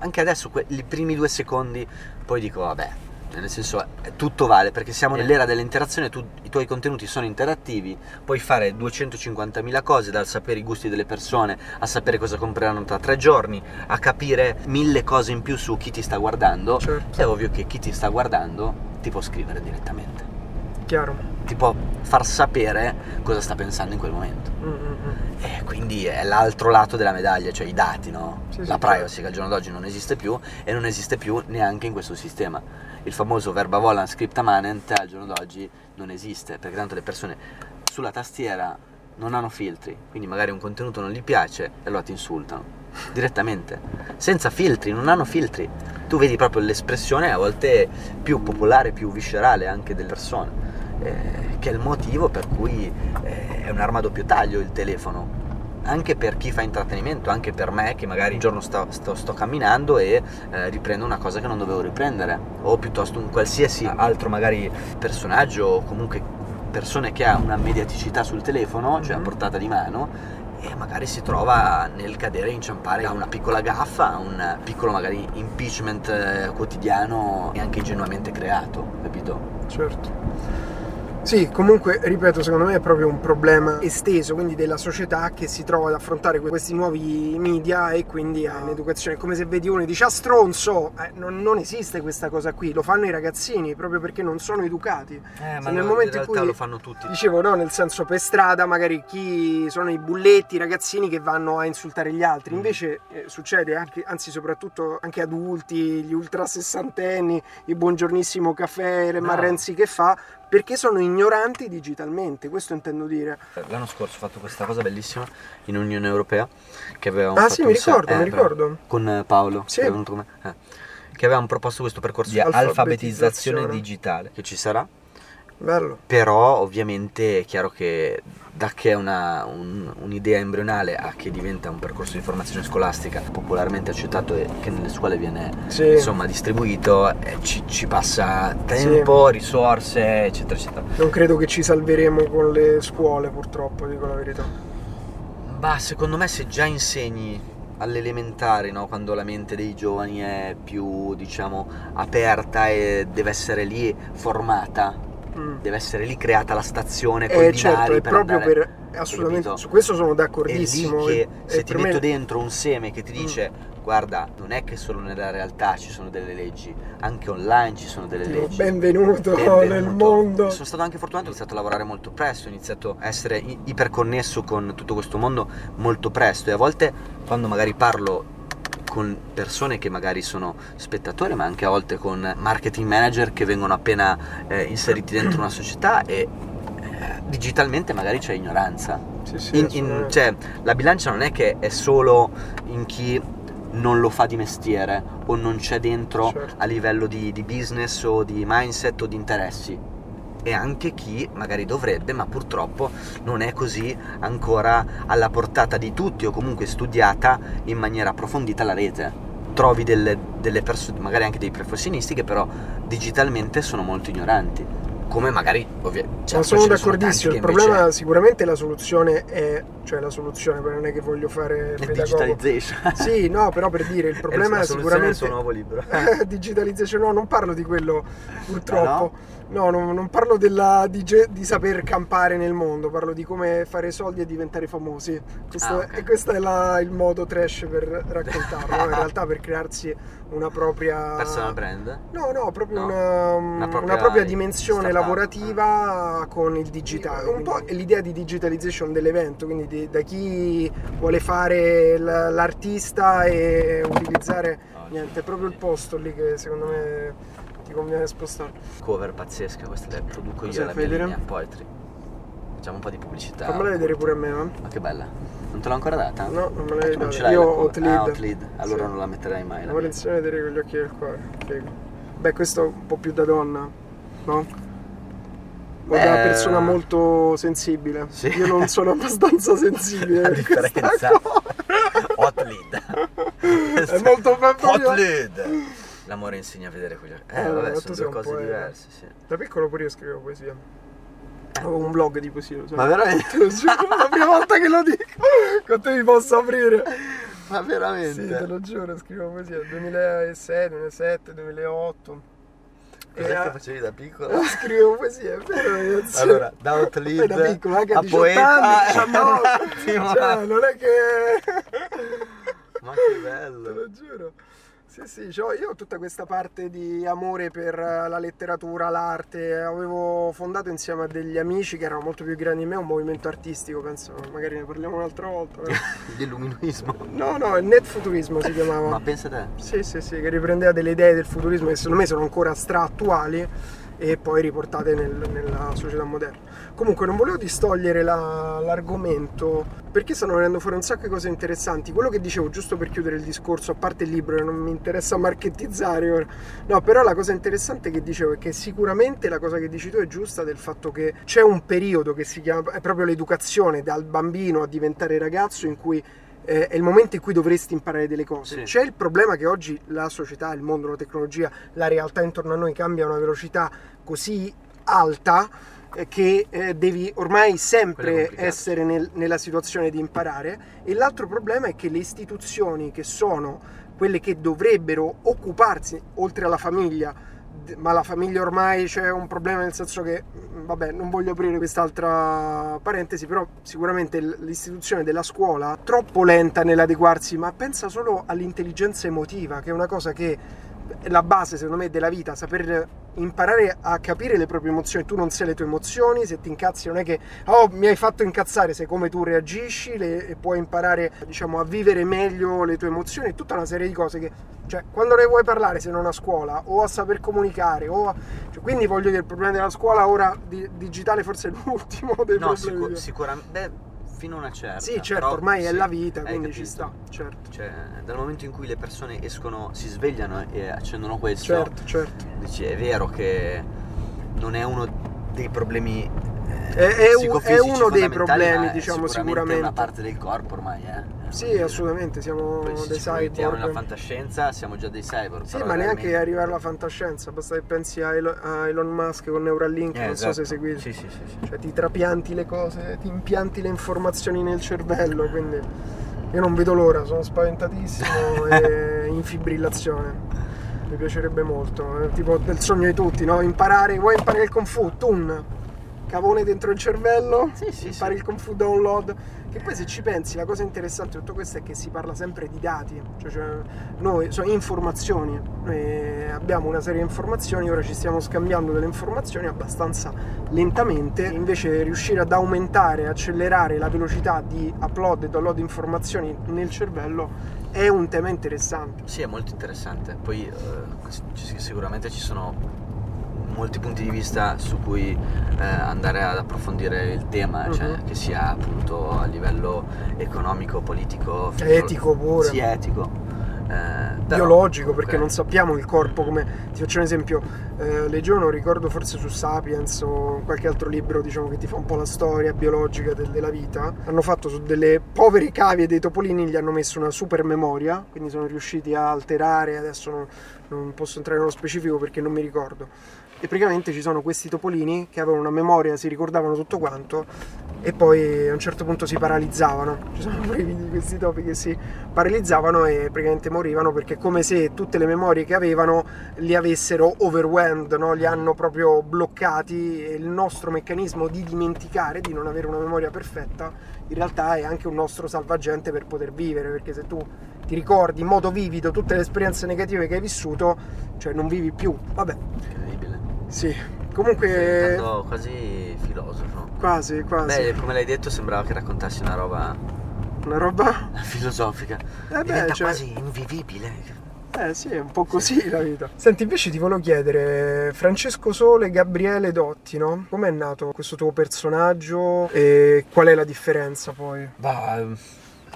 anche adesso, que- i primi due secondi, poi dico, vabbè, nel senso tutto vale perché siamo nell'era dell'interazione, tu, i tuoi contenuti sono interattivi, puoi fare 250.000 cose dal sapere i gusti delle persone a sapere cosa compreranno tra tre giorni, a capire mille cose in più su chi ti sta guardando, certo. è ovvio che chi ti sta guardando ti può scrivere direttamente. Chiaro. Ti può far sapere cosa sta pensando in quel momento. Mm-hmm. E quindi è l'altro lato della medaglia, cioè i dati, no? Sì, La sì, privacy certo. che al giorno d'oggi non esiste più e non esiste più neanche in questo sistema il famoso verba volant scripta manent al giorno d'oggi non esiste, perché tanto le persone sulla tastiera non hanno filtri, quindi magari un contenuto non gli piace e allora ti insultano. direttamente, senza filtri, non hanno filtri. Tu vedi proprio l'espressione a volte più popolare, più viscerale anche delle persone, eh, che è il motivo per cui eh, è un'arma a doppio taglio il telefono. Anche per chi fa intrattenimento, anche per me che magari un giorno sto, sto, sto camminando e eh, riprendo una cosa che non dovevo riprendere, o piuttosto un qualsiasi altro magari personaggio o comunque persone che ha una mediaticità sul telefono, cioè a Mhm. portata di mano, e magari si trova nel cadere e inciampare a una piccola gaffa, a un piccolo magari impeachment eh, quotidiano e anche ingenuamente creato, capito? Certo. Sì, comunque, ripeto, secondo me è proprio un problema esteso, quindi della società che si trova ad affrontare que- questi nuovi media e quindi ha un'educazione. È come se vedi uno e dici, ah stronzo, Eh, non, non esiste questa cosa qui, lo fanno i ragazzini proprio perché non sono educati. Eh, Se nel momento in cui- lo fanno tutti. Dicevo, no, nel senso per strada magari chi sono i bulletti, i ragazzini che vanno a insultare gli altri. Mm. Invece eh, succede anche, anzi soprattutto anche adulti, gli ultra sessantenni, il buongiornissimo caffè, le No. Marrenzi che fa, perché sono ignoranti digitalmente, questo intendo dire. L'anno scorso ho fatto questa cosa bellissima in Unione Europea che avevamo Ah fatto sì, mi ricordo, eh, mi ricordo. con eh, Paolo Sì. che è venuto con me, eh, che avevamo proposto questo percorso di Alfabetizzazione. alfabetizzazione digitale che ci sarà Bello. però ovviamente è chiaro che da che è una- un- un'idea embrionale a che diventa un percorso di formazione scolastica popolarmente accettato e che nelle scuole viene Sì. insomma distribuito eh, ci, ci passa tempo, risorse eccetera eccetera Non credo che ci salveremo con le scuole, purtroppo, dico la verità. Bah, secondo me se già insegni alle elementari, no? quando la mente dei giovani è più, diciamo, aperta e deve essere lì formata, Mm. deve essere lì creata la stazione con i Eh, binari certo, è per proprio andare- per assolutamente capito? su questo sono È lì d'accordissimo. che e- se e ti metto me- dentro un seme che ti Mm. dice guarda, non è che solo nella realtà ci sono delle leggi, anche online ci sono delle Tipo, leggi. benvenuto, Benvenuto. nel mondo. Sono stato anche fortunato, ho iniziato a lavorare molto presto, ho iniziato a essere i- iperconnesso con tutto questo mondo molto presto e a volte quando magari parlo con persone che magari sono spettatori, ma anche a volte con marketing manager che vengono appena eh, inseriti dentro una società e eh, digitalmente magari c'è ignoranza. Sì, sì, In- in- cioè, la bilancia non è che è solo in chi non lo fa di mestiere o non c'è dentro Certo. a livello di, di business o di mindset o di interessi. E anche chi magari dovrebbe, ma purtroppo non è così ancora alla portata di tutti o comunque studiata in maniera approfondita la rete. Trovi delle, delle persone, magari anche dei professionisti, che però digitalmente sono molto ignoranti. Come magari, ovvia, certo, Ma sono d'accordissimo, tanti il invece- problema sicuramente la soluzione è, cioè la soluzione, non è che voglio fare digitalization. Sì, no, però per dire, il problema è sicuramente il suo nuovo libro. digitalizzazione, no, non parlo di quello purtroppo. No, non, non parlo della, di, ge- di saper campare nel mondo, parlo di come fare soldi e diventare famosi. Questo, Ah, ok. E questo è la- il modo trash per raccontarlo, no? in realtà per crearsi una propria... Personal brand? No, no, proprio No? una, Una una propria propria, dimensione startup. lavorativa con il digitale. Un po' l'idea di digitalization dell'evento, quindi di- da chi vuole fare l'artista e utilizzare niente, è proprio il posto lì che secondo me ti conviene spostare. Cover pazzesca, questa la produco io Cos'è, la mia vedere? linea Poetry. Facciamo un po' di pubblicità. Fammela vedere pure a me, va? Ma che bella. Non te l'ho ancora data? No, non me l'hai Non data. Io ho? Outlead. Ah, Outlead. Allora Sì. non la metterai mai. La mia. insieme vedere con gli occhi del cuore. Figo. Beh, questo è un po' più da donna, no? O Beh, da persona molto sensibile. Sì. Io non sono abbastanza sensibile. La di differenza. cosa. Hot lead. È molto proprio. Hot lead. L'amore insegna a vedere quegli occhi. Eh, Eh, vabbè, sono due cose diverse, sì. Da piccolo pure io scrivevo poesia. Avevo un blog di poesia, lo sai. Ma veramente? Te lo giuro, la prima volta che lo dico. Con te mi posso aprire. Ma veramente? Sì, te lo giuro, scrivevo poesia. 2006, 2007, 2008. Cos'è E, che eh, facevi da piccolo? Scrivevo poesia, è vero ragazzi. Allora, da hot Poi lead da piccolo, anche a, a 18 poeta. anni, 19. Attimo. cioè, non è che... Ma che Te bello. lo giuro. Sì, sì, io ho tutta questa parte di amore per eh, la letteratura, l'arte. Avevo fondato insieme a degli amici che erano molto più grandi di me un movimento artistico, penso, magari ne parliamo un'altra volta. però. L'illuminismo. No, no, il net futurismo si chiamava. Ma pensa te. Sì, sì, sì, che riprendeva delle idee del futurismo che secondo me sono ancora stra attuali e poi riportate nel- nella società moderna. Comunque non volevo distogliere la- l'argomento perché stanno venendo fuori un sacco di cose interessanti. Quello che dicevo, giusto per chiudere il discorso, a parte il libro che non mi interessa marketizzare ora, no, però la cosa interessante che dicevo è che sicuramente la cosa che dici tu è giusta del fatto che c'è un periodo che si chiama, è proprio l'educazione dal bambino a diventare ragazzo in cui eh, è il momento in cui dovresti imparare delle cose. Sì. C'è il problema che oggi la società, il mondo, la tecnologia, la realtà intorno a noi cambia a una velocità così alta eh, che eh, devi ormai sempre essere nel- nella situazione di imparare e l'altro problema è che le istituzioni che sono quelle che dovrebbero occuparsi oltre alla famiglia ma la famiglia ormai c'è un problema nel senso che mh, vabbè non voglio aprire quest'altra parentesi però sicuramente l'istituzione della scuola è troppo lenta nell'adeguarsi ma pensa solo all'intelligenza emotiva che è una cosa che la base secondo me della vita saper imparare a capire le proprie emozioni tu non sai le tue emozioni se ti incazzi non è che oh mi hai fatto incazzare sai come tu reagisci le- e puoi imparare diciamo a vivere meglio le tue emozioni e tutta una serie di cose che cioè quando ne vuoi parlare se non a scuola o a saper comunicare o a- cioè, quindi voglio dire il problema della scuola ora di- digitale forse è l'ultimo dei No, problemi sicuramente. Fino a una certa. sì certo però ormai è sì, la vita quindi ci capito. sta certo Cioè, dal momento in cui le persone escono, si svegliano e accendono questo, certo certo dici è vero che non è uno dei problemi. eh, È- è uno dei problemi, diciamo, sicuramente sicuramente. una parte del corpo ormai, eh. sì dire, assolutamente siamo Poi se dei ci proiettiamo nella cyborg fantascienza siamo già dei cyborg. Sì, ma neanche realmente- arrivare alla fantascienza, basta che pensi a Elon, Musk con Neuralink, Eh, non so se esatto. seguite. Sì, sì, sì, sì. Cioè ti trapianti le cose, ti impianti le informazioni nel cervello, quindi io non vedo l'ora, sono spaventatissimo e in fibrillazione. Mi piacerebbe molto, è tipo del sogno di tutti, no? Imparare, vuoi imparare il Kung Fu? Tun, cavone dentro il cervello, Sì, sì, impari sì. il Kung Fu download. Che poi se ci pensi, la cosa interessante di tutto questo è che si parla sempre di dati, cioè, cioè, noi sono informazioni, noi abbiamo una serie di informazioni, ora ci stiamo scambiando delle informazioni abbastanza lentamente, invece riuscire ad aumentare, accelerare la velocità di upload e download di informazioni nel cervello è un tema interessante. Sì, è molto interessante. Poi eh, sicuramente ci sono molti punti di vista su cui eh, andare ad approfondire il tema, cioè Mhm. che sia appunto a livello economico, politico, Etico pure. Sì, etico. Eh, però, biologico perché non sappiamo il corpo come ti faccio un esempio eh, leggevo non ricordo forse su Sapiens o qualche altro libro diciamo che ti fa un po' la storia biologica del- della vita. Hanno fatto su delle povere cavie dei topolini gli hanno messo una super memoria quindi sono riusciti a alterare adesso non, non posso entrare nello specifico perché non mi ricordo e praticamente ci sono questi topolini che avevano una memoria si ricordavano tutto quanto e poi a un certo punto si paralizzavano ci sono di questi topi che si paralizzavano e praticamente morivano perché è come se tutte le memorie che avevano li avessero overwhelmed, no? li hanno proprio bloccati e il nostro meccanismo di dimenticare, di non avere una memoria perfetta, in realtà è anche un nostro salvagente per poter vivere, perché se tu ti ricordi in modo vivido tutte le esperienze negative che hai vissuto, cioè non vivi più. Vabbè, Incredibile. Sì. Comunque Diventando quasi filosofo. quasi, quasi. Beh, come l'hai detto, sembrava che raccontassi una roba Una roba filosofica. beh, Diventa cioè- quasi invivibile. Eh sì, è un po' così la vita. Senti, invece ti volevo chiedere, Francesco Sole e Gabriele Dotti, no? Com'è nato questo tuo personaggio e qual è la differenza poi? Bah, in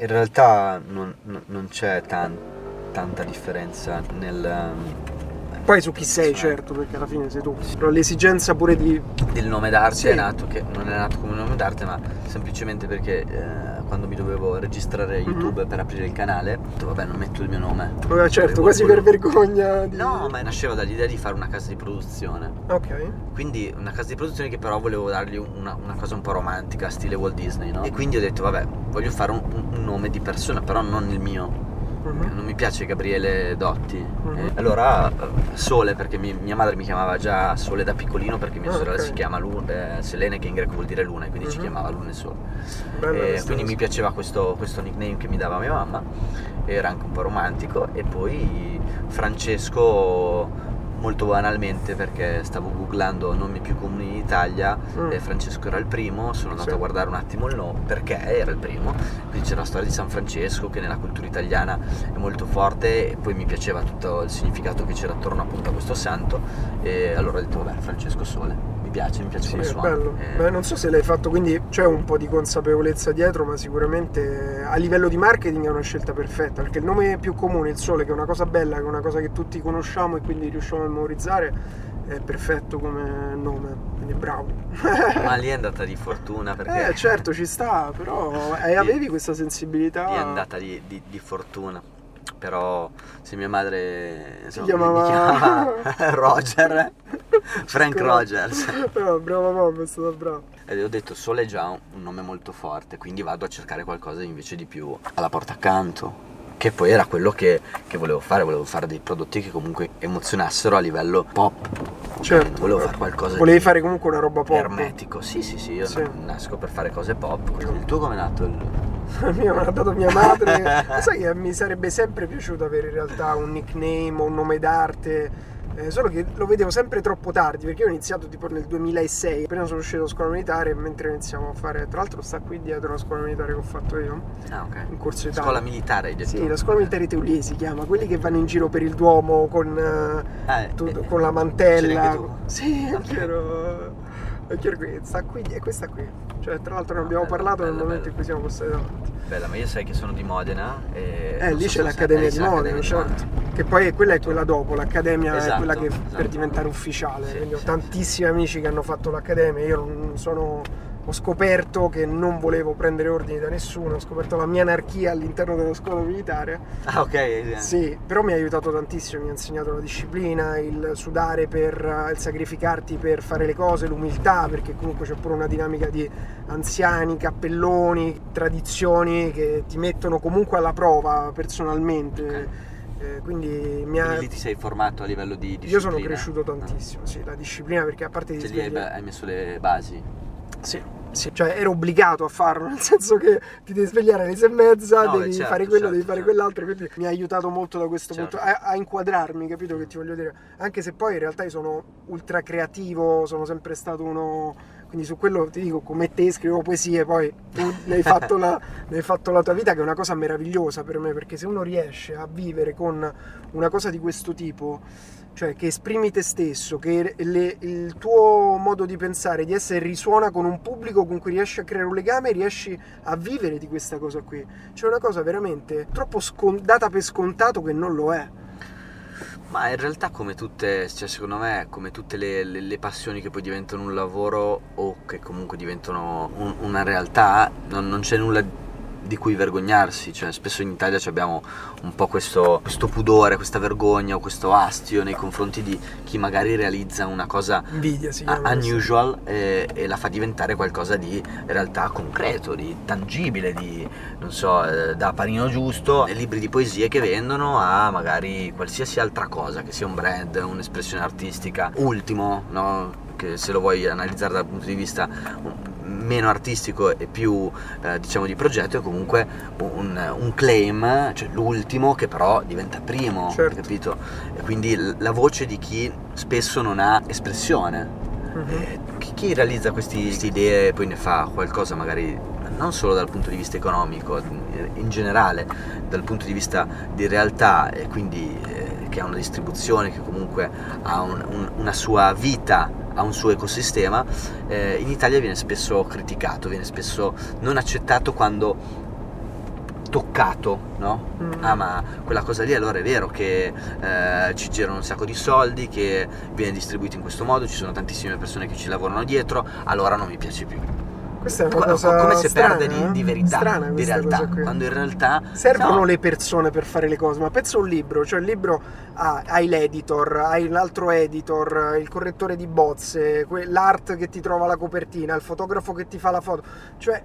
realtà non, non- c'è tan- tanta differenza nel, Poi su chi sei, certo, perché alla fine sei tu. Però l'esigenza pure di... del nome d'arte Sì. è nato che non è nato come nome d'arte ma semplicemente perché eh, quando mi dovevo registrare Mhm. YouTube per aprire il canale ho detto vabbè non metto il mio nome Vabbè, certo, quasi per volevo- vergogna di... no ma nasceva dall'idea di fare una casa di produzione Ok. quindi una casa di produzione che però volevo dargli una, una cosa un po' romantica stile Walt Disney no? e quindi ho detto vabbè voglio fare un- un nome di persona però non il mio Mhm. non mi piace Gabriele Dotti. Mhm. E allora eh, Sole, perché mi- mia madre mi chiamava già Sole da piccolino perché mia Ah, sorella ok. si chiama Luna, Selene che in greco vuol dire luna e quindi ci Mhm. chiamava Luna e Sole. E questa quindi mi piaceva questo, questo nickname che mi dava mia mamma, era anche un po' romantico e poi Francesco molto banalmente perché stavo googlando nomi più comuni in Italia Mm. e Francesco era il primo, sono andato Sì. a guardare un attimo il nome perché era il primo, quindi c'era la storia di San Francesco che nella cultura italiana è molto forte e poi mi piaceva tutto il significato che c'era attorno appunto a questo santo e allora ho detto vabbè Francesco Sole, piace, mi piace Sì, come suona. bello. Eh, Beh, non so se l'hai fatto, quindi c'è un po' di consapevolezza dietro, ma sicuramente a livello di marketing è una scelta perfetta, perché il nome più comune, il sole, che è una cosa bella, che è una cosa che tutti conosciamo e quindi riusciamo a memorizzare, è perfetto come nome, quindi bravo. Ma lì è andata di fortuna perché Eh certo ci sta, però eh, avevi questa sensibilità. lì è andata di, di- di fortuna. Però se mia madre insomma, chiamava- mi chiamava Roger, Frank. Rogers. Però brava mamma, è stata brava. E ho detto Sole è già un nome molto forte, quindi vado a cercare qualcosa invece di più alla porta accanto. Che poi era quello che, che volevo fare, volevo fare dei prodotti che comunque emozionassero a livello pop. Certo. Volevo fare qualcosa Volevi di fare comunque una roba pop. ermetico. Sì, sì, sì, io Sì. nasco per fare cose pop. Il tuo come è nato? Il... Mio me l'ha dato mia madre. Ma sai che mi sarebbe sempre piaciuto avere in realtà un nickname o un nome d'arte. Eh, solo che lo vedevo sempre troppo tardi perché io ho iniziato tipo nel 2006 appena sono uscito da scuola militare mentre iniziamo a fare tra l'altro sta qui dietro la scuola militare che ho fatto io Ah, ok. in corso Italia Scuola militare hai detto? sì la scuola militare Teulier si chiama quelli che vanno in giro per il Duomo con, eh, Eh, tu- eh, con la mantella anche tu? sì Ok. anche ero ero qui e questa qui cioè tra l'altro ne Ah, abbiamo bella, parlato nel bella, momento bella. in cui siamo passati davanti Bella, ma io sai che sono di Modena e Eh, lì so c'è l'Accademia di l'Accademia Modena, certo. Che poi quella è quella dopo, l'Accademia è Esatto, quella che esatto. per diventare ufficiale. Sì, Quindi ho sì, tantissimi amici che hanno fatto l'Accademia, io non sono. Ho scoperto che non volevo prendere ordini da nessuno, ho scoperto la mia anarchia all'interno della scuola militare. Ah, ok. eh. Sì, però mi ha aiutato tantissimo, mi ha insegnato la disciplina, il sudare per il sacrificarti per fare le cose, l'umiltà, perché comunque c'è pure una dinamica di anziani, cappelloni, tradizioni che ti mettono comunque alla prova personalmente. Ok. Eh, quindi mi ha... Quindi lì ti sei formato a livello di disciplina? Io sono cresciuto tantissimo, sì, la disciplina perché a parte di Cioè lì hai, svegliare- hai messo le basi? sì, sì, cioè ero obbligato a farlo, nel senso che ti devi svegliare alle sei e mezza, No, devi certo, fare quello, certo, devi fare certo. quell'altro, quindi mi ha aiutato molto da questo Certo. punto a, a inquadrarmi, capito che ti voglio dire? Anche se poi in realtà io sono ultra creativo, sono sempre stato uno quindi su quello ti dico come te scrivo poesie, poi tu ne hai fatto la, ne hai fatto la tua vita che è una cosa meravigliosa per me, perché se uno riesce a vivere con una cosa di questo tipo, cioè che esprimi te stesso, che le- il tuo modo di pensare, di essere risuona con un pubblico con cui riesci a creare un legame, riesci a vivere di questa cosa qui. C'è una cosa veramente troppo scon- data per scontato che non lo è. Ma in realtà come tutte, cioè secondo me, come tutte le, le- le passioni che poi diventano un lavoro o che comunque diventano un- una realtà, non, non c'è nulla di cui vergognarsi, cioè spesso in Italia abbiamo un po' questo, questo pudore, questa vergogna o questo astio nei confronti di chi magari realizza una cosa Invidia unusual e, e la fa diventare qualcosa di in realtà concreto, di tangibile, di non so, eh, da panino giusto, libri di poesie che vendono a magari qualsiasi altra cosa, che sia un brand, un'espressione artistica, ultimo, no? che se lo vuoi analizzare dal punto di vista meno artistico e più eh, diciamo di progetto è comunque un, un claim, cioè l'ultimo che però diventa primo, Certo. capito? E quindi la voce di chi spesso non ha espressione. Mhm. Eh, chi, chi realizza queste idee e poi ne fa qualcosa magari non solo dal punto di vista economico, in generale, dal punto di vista di realtà e quindi eh, che ha una distribuzione, che comunque ha un- un- una sua vita, ha un suo ecosistema, eh, in Italia viene spesso criticato, viene spesso non accettato quando toccato, no? Mm. Ah ma quella cosa lì allora è vero che eh, ci girano un sacco di soldi, che viene distribuito in questo modo, ci sono tantissime persone che ci lavorano dietro, allora non mi piace più. Questa è una Co- cosa come se strana, perde di, eh? di verità, Strana di realtà, quando in realtà Servono no, le persone per fare le cose, ma pensa a un libro, cioè il libro ha, hai l'editor, hai l'altro editor, il correttore di bozze, l'art che ti trova la copertina, il fotografo che ti fa la foto, cioè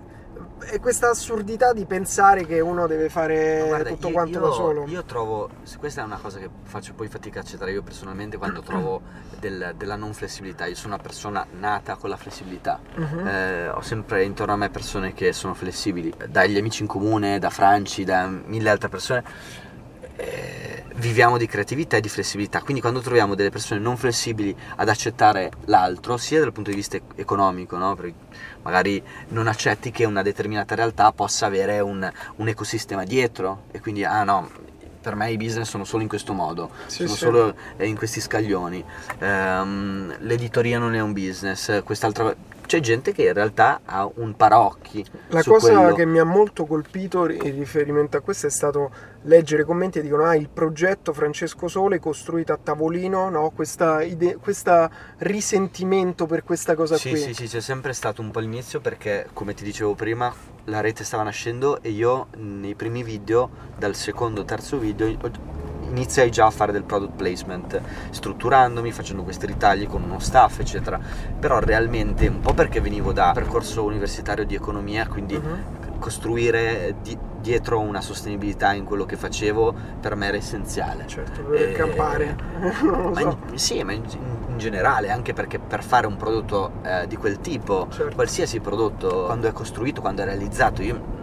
è questa assurdità di pensare che uno deve fare guarda, tutto io- quanto io, da solo. Io trovo, questa è una cosa che faccio poi fatica a accettare io personalmente quando trovo del- della non flessibilità. Io sono una persona nata con la flessibilità. Mhm. Eh, ho sempre intorno a me persone che sono flessibili, dagli amici in comune, da Franci, da mille altre persone. Eh, viviamo di creatività e di flessibilità. Quindi quando troviamo delle persone non flessibili ad accettare l'altro, sia dal punto di vista economico, no? Perché magari non accetti che una determinata realtà possa avere un, un ecosistema dietro e quindi, ah no, per me i business sono solo in questo modo, sì, sono sì. solo eh, in questi scaglioni. Um, l'editoria non è un business, quest'altra c'è gente che in realtà ha un paraocchi. La cosa quello. che mi ha molto colpito in riferimento a questo è stato leggere commenti che dicono: Ah, il progetto Francesco Sole costruito a tavolino, no? Questo risentimento per questa cosa sì, qui. Sì, sì, c'è sempre stato un po' l'inizio perché, come ti dicevo prima, la rete stava nascendo e io nei primi video, dal secondo terzo video, iniziai già a fare del product placement, strutturandomi, facendo questi ritagli con uno staff, eccetera. Però realmente, un po' perché venivo da percorso universitario di economia, quindi uh-huh. costruire di, dietro una sostenibilità in quello che facevo per me era essenziale. Certo, per e, campare. ma in, sì, ma in, in, generale, anche perché per fare un prodotto eh, di quel tipo, certo. qualsiasi prodotto, quando è costruito, quando è realizzato, io,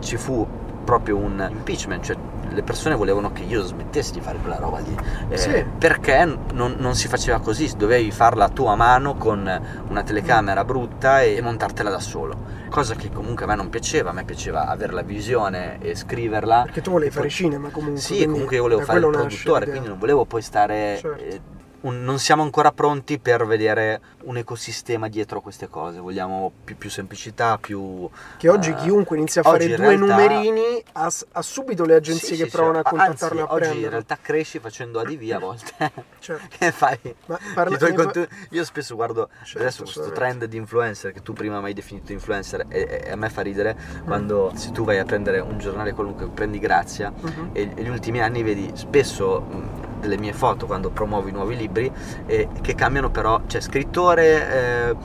ci fu proprio un impeachment, cioè le persone volevano che io smettessi di fare quella roba lì. Eh, sì. Perché non, non, si faceva così, dovevi farla tu a mano con una telecamera brutta e montartela da solo. Cosa che comunque a me non piaceva, a me piaceva avere la visione e scriverla. Perché tu volevi fare cinema comunque. Sì, comunque io volevo fare il produttore, quindi non volevo poi stare... Certo. Eh, un, non siamo ancora pronti per vedere un ecosistema dietro queste cose, vogliamo più, più semplicità, più... Che oggi uh, chiunque inizia a fare due realtà... numerini ha, ha, subito le agenzie sì, che sì, provano sì. a contattarlo Anzi, a oggi in realtà cresci facendo ADV a volte. certo. che fai? Parla... Contu... Io spesso guardo certo, adesso questo trend di influencer che tu prima mi hai definito influencer e, e a me fa ridere mm. quando se tu vai a prendere un giornale qualunque, prendi Grazia mm-hmm. e negli ultimi anni vedi spesso delle mie foto quando promuovo i nuovi libri eh, che cambiano però, c'è scrittore eh,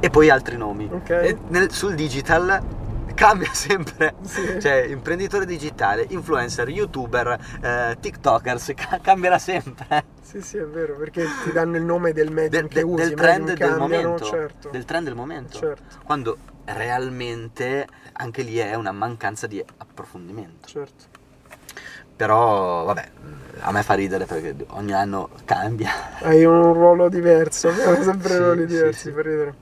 e poi altri nomi. Okay. Nel, sul digital cambia sempre, sì. cioè imprenditore digitale, influencer, youtuber, eh, tiktokers, ca- cambierà sempre. Sì, sì, è vero, perché ti danno il nome del medium de, che de, usi, del trend del cambiano, momento, certo. del trend del momento. Certo. Quando realmente anche lì è una mancanza di approfondimento. Certo. Però, vabbè, a me fa ridere perché ogni anno cambia. Hai un ruolo diverso, abbiamo sempre sì, ruoli diversi sì, per ridere.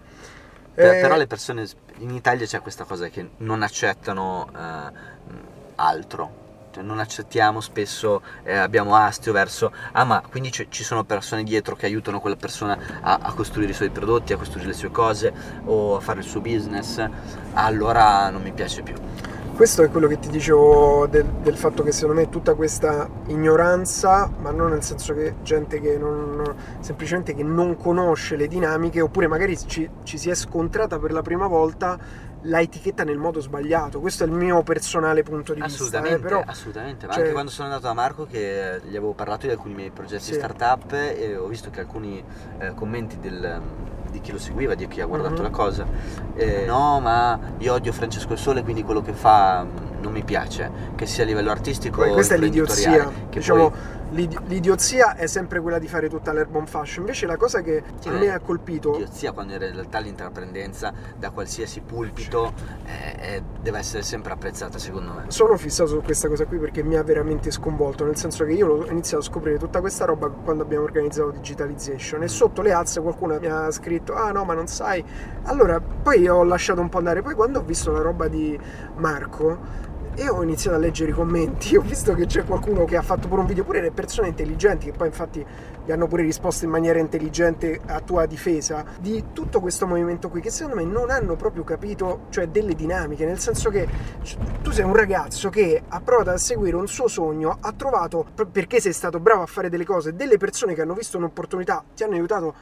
Per, eh... Però le persone in Italia c'è questa cosa che non accettano eh, altro. Cioè, non accettiamo spesso, eh, abbiamo astio verso, ah ma quindi c- ci sono persone dietro che aiutano quella persona a, a, costruire i suoi prodotti, a costruire le sue cose o a fare il suo business, allora non mi piace più questo è quello che ti dicevo del, del, fatto che secondo me tutta questa ignoranza, ma non nel senso che gente che non semplicemente che non conosce le dinamiche, oppure magari ci, ci si è scontrata per la prima volta la etichetta nel modo sbagliato. Questo è il mio personale punto di assolutamente, vista. Eh, però, assolutamente, ma cioè, anche quando sono andato da Marco che gli avevo parlato di alcuni miei progetti sì. startup e ho visto che alcuni eh, commenti del di chi lo seguiva, di chi ha guardato uh-huh. la cosa. Eh, no, ma io odio Francesco il Sole, quindi quello che fa mm, non mi piace, che sia a livello artistico o Questa è l'idiozia. Diciamo, poi l'idiozia è sempre quella di fare tutta l'erba on fashion. Invece la cosa che sì, a me ha colpito. L'idiozia, quando in realtà l'intraprendenza da qualsiasi pulpito eh, eh, deve essere sempre apprezzata, secondo me. Sono fissato su questa cosa qui perché mi ha veramente sconvolto. Nel senso che io ho iniziato a scoprire tutta questa roba quando abbiamo organizzato Digitalization. E sotto le alze qualcuno mi ha scritto: Ah no, ma non sai. Allora, poi ho lasciato un po' andare. Poi quando ho visto la roba di Marco e ho iniziato a leggere i commenti, ho visto che c'è qualcuno che ha fatto pure un video, pure le persone intelligenti, che poi infatti gli hanno pure risposto in maniera intelligente a tua difesa, di tutto questo movimento qui, che secondo me non hanno proprio capito, cioè delle dinamiche, nel senso che tu sei un ragazzo che ha provato a seguire un suo sogno, ha trovato, perché sei stato bravo a fare delle cose, delle persone che hanno visto un'opportunità, ti hanno aiutato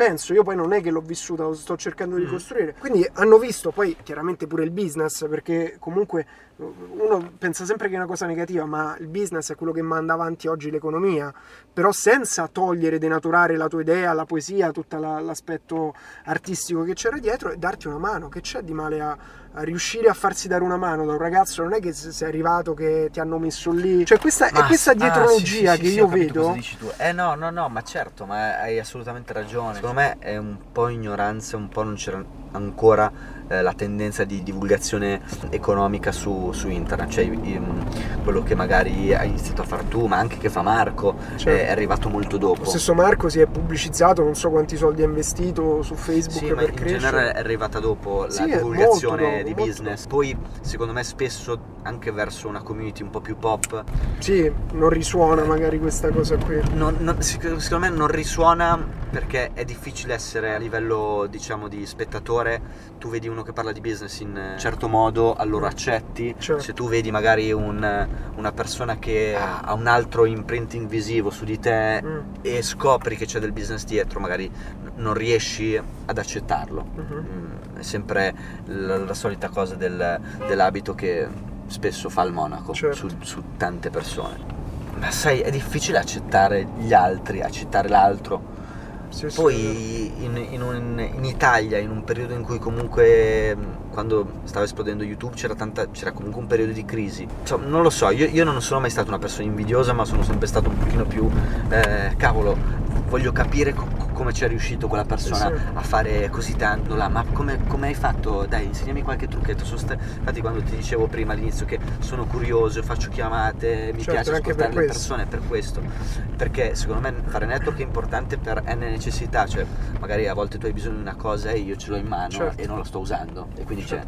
penso, io poi non è che l'ho vissuta, lo sto cercando di mm. costruire. Quindi hanno visto poi chiaramente pure il business, perché comunque uno pensa sempre che è una cosa negativa, ma il business è quello che manda avanti oggi l'economia, però senza togliere, denaturare la tua idea, la poesia, tutto la, l'aspetto artistico che c'era dietro e darti una mano. Che c'è di male a, a, riuscire a farsi dare una mano da un ragazzo? Non è che sei arrivato che ti hanno messo lì. Cioè, questa ma, è questa dietrologia ah, sì, sì, che sì, io vedo. Eh no, no, no, ma certo, ma hai assolutamente ragione. Secondo me è un po' ignoranza, un po' non c'era ancora eh, la tendenza di divulgazione economica su, su internet, cioè in, quello che magari hai iniziato a fare tu, ma anche che fa Marco, certo. è arrivato molto dopo. Lo stesso Marco si è pubblicizzato, non so quanti soldi ha investito su Facebook sì, per in crescere. genere è arrivata dopo la divulgazione di business. Poi secondo me spesso anche verso una community un po' più pop. Sì, non risuona magari questa cosa qui. Non, non, secondo me non risuona perché è difficile essere a livello diciamo di spettatore tu vedi uno che parla di business in un certo modo allora accetti certo. se tu vedi magari un, una persona che ha un altro imprinting visivo su di te mm. e scopri che c'è del business dietro magari non riesci ad accettarlo mm-hmm. mm, è sempre la, la solita cosa del, dell'abito che spesso fa il monaco certo. su, su tante persone ma sai, è difficile accettare gli altri, accettare l'altro. Sì, Poi sì. In, in, un, in, Italia, in un periodo in cui comunque quando stava esplodendo YouTube c'era, tanta, c'era comunque un periodo di crisi. Insomma, non lo so, io, io, non sono mai stata una persona invidiosa, ma sono sempre stato un pochino più eh, cavolo, voglio capire co- come ci è riuscito quella persona sì, a fare così tanto là, ma come, come, hai fatto? Dai, insegnami qualche trucchetto. St- infatti, quando ti dicevo prima all'inizio che sono curioso, faccio chiamate, mi certo, piace ascoltare per le persone per questo. Perché secondo me fare network è importante per N necessità, cioè magari a volte tu hai bisogno di una cosa e io ce l'ho in mano certo. e non la sto usando. E quindi c'è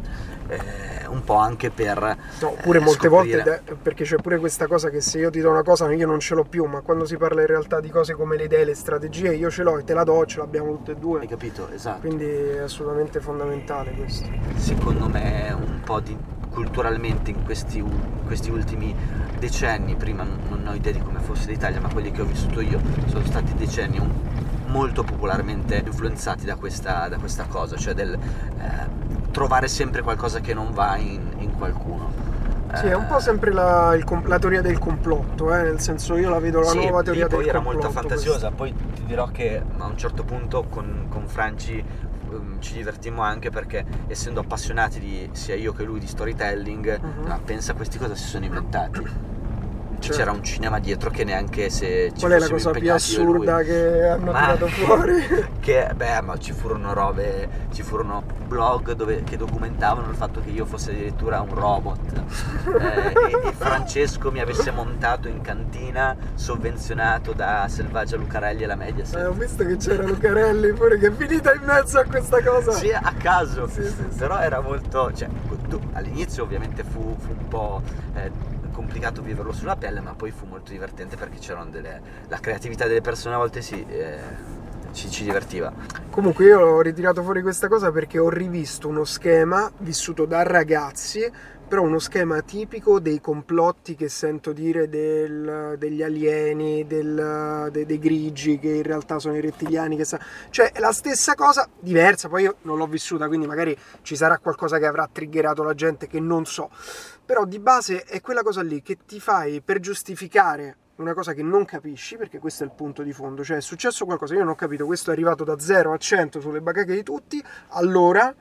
eh, un po' anche per. No, pure eh, molte scoprire. volte, perché c'è pure questa cosa che se io ti do una cosa io non ce l'ho più, ma quando si parla in realtà di cose come le idee, le strategie, io ce l'ho e te la do, ce l'abbiamo tutte e due. Hai capito? Esatto. Quindi è assolutamente fondamentale questo. Secondo me un po' di culturalmente in questi, in questi, ultimi decenni, prima non ho idea di come fosse l'Italia, ma quelli che ho vissuto io sono stati decenni molto popolarmente influenzati da questa, da questa cosa, cioè del eh, trovare sempre qualcosa che non va in, in qualcuno. Sì, è un po' sempre la, il, la teoria del complotto, eh? nel senso io la vedo la sì, nuova teoria del complotto. Poi era molto fantasiosa, questa. poi ti dirò che a un certo punto con, con Franci um, ci divertimmo anche perché essendo appassionati di, sia io che lui di storytelling, uh-huh. pensa a queste cose si sono inventati certo. c'era un cinema dietro che neanche se ci Qual è la cosa più assurda che hanno ma, tirato fuori? che beh, ma ci furono robe, ci furono blog dove, che documentavano il fatto che io fossi addirittura un robot eh, e, e, Francesco mi avesse montato in cantina sovvenzionato da Selvaggia Lucarelli e la Mediaset. Eh, ho visto che c'era Lucarelli pure che è finita in mezzo a questa cosa. Sì, a caso. Sì, sì, sì. Però era molto, cioè, tu, all'inizio ovviamente fu, fu un po' eh, complicato viverlo sulla pelle, ma poi fu molto divertente perché c'erano delle... la creatività delle persone a volte si... Ci, ci, divertiva. Comunque io ho ritirato fuori questa cosa perché ho rivisto uno schema vissuto da ragazzi però uno schema tipico dei complotti che sento dire del, degli alieni, del, de, dei grigi che in realtà sono i rettiliani, che sa... cioè è la stessa cosa, diversa, poi io non l'ho vissuta, quindi magari ci sarà qualcosa che avrà triggerato la gente che non so, però di base è quella cosa lì che ti fai per giustificare una cosa che non capisci, perché questo è il punto di fondo, cioè è successo qualcosa, io non ho capito, questo è arrivato da 0 a 100 sulle bacheche di tutti, allora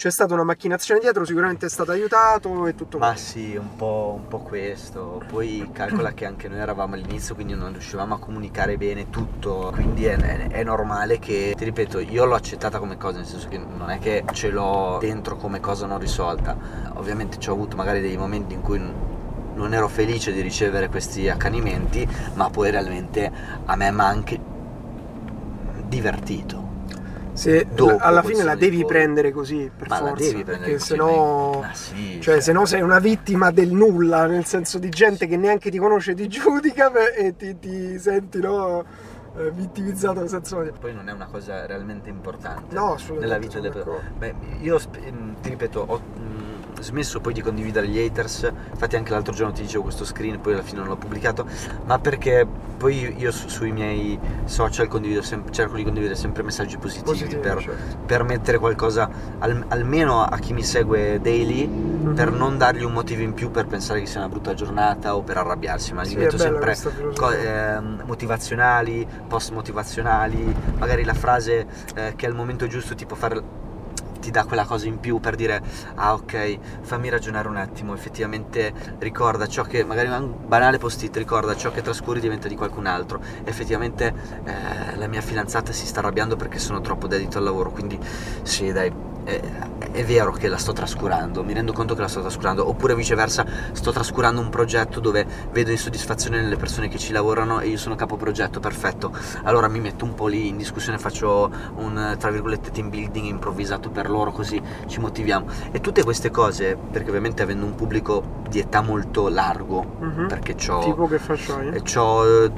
c'è stata una macchinazione dietro, sicuramente è stato aiutato e tutto Ma quello. sì, un po', un po', questo. Poi calcola che anche noi eravamo all'inizio, quindi non riuscivamo a comunicare bene tutto. Quindi è, è, è, normale che, ti ripeto, io l'ho accettata come cosa, nel senso che non è che ce l'ho dentro come cosa non risolta. Ovviamente ci ho avuto magari dei momenti in cui non ero felice di ricevere questi accanimenti, ma poi realmente a me mi ha anche divertito se alla fine la devi prendere così per ma forza, la devi prendere perché se no, sì, cioè, cioè. sei una vittima del nulla, nel senso di gente che neanche ti conosce, ti giudica e ti, ti senti no, eh, vittimizzato senza Poi non è una cosa realmente importante no, nella vita delle persone. Io ti ripeto, ho smesso poi di condividere gli haters, infatti anche l'altro giorno ti dicevo questo screen, poi alla fine non l'ho pubblicato, ma perché poi io su, sui miei social sem- cerco di condividere sempre messaggi positivi, positivi per, certo. per, mettere qualcosa al- almeno a chi mi segue daily, mm-hmm. per non dargli un motivo in più per pensare che sia una brutta giornata o per arrabbiarsi, ma li metto sempre co- eh, motivazionali, post motivazionali, magari la frase eh, che al momento giusto ti può fare ti dà quella cosa in più per dire ah ok fammi ragionare un attimo effettivamente ricorda ciò che magari un banale post-it ricorda ciò che trascuri diventa di qualcun altro. Effettivamente eh, la mia fidanzata si sta arrabbiando perché sono troppo dedito al lavoro quindi sì dai è, è vero che la sto trascurando, mi rendo conto che la sto trascurando, oppure viceversa sto trascurando un progetto dove vedo insoddisfazione nelle persone che ci lavorano e io sono capo progetto, perfetto, allora mi metto un po' lì in discussione, faccio un tra virgolette team building improvvisato per loro così ci motiviamo e tutte queste cose, perché ovviamente avendo un pubblico di età molto largo, Mhm. perché ho Tipo che facciai? e c'ho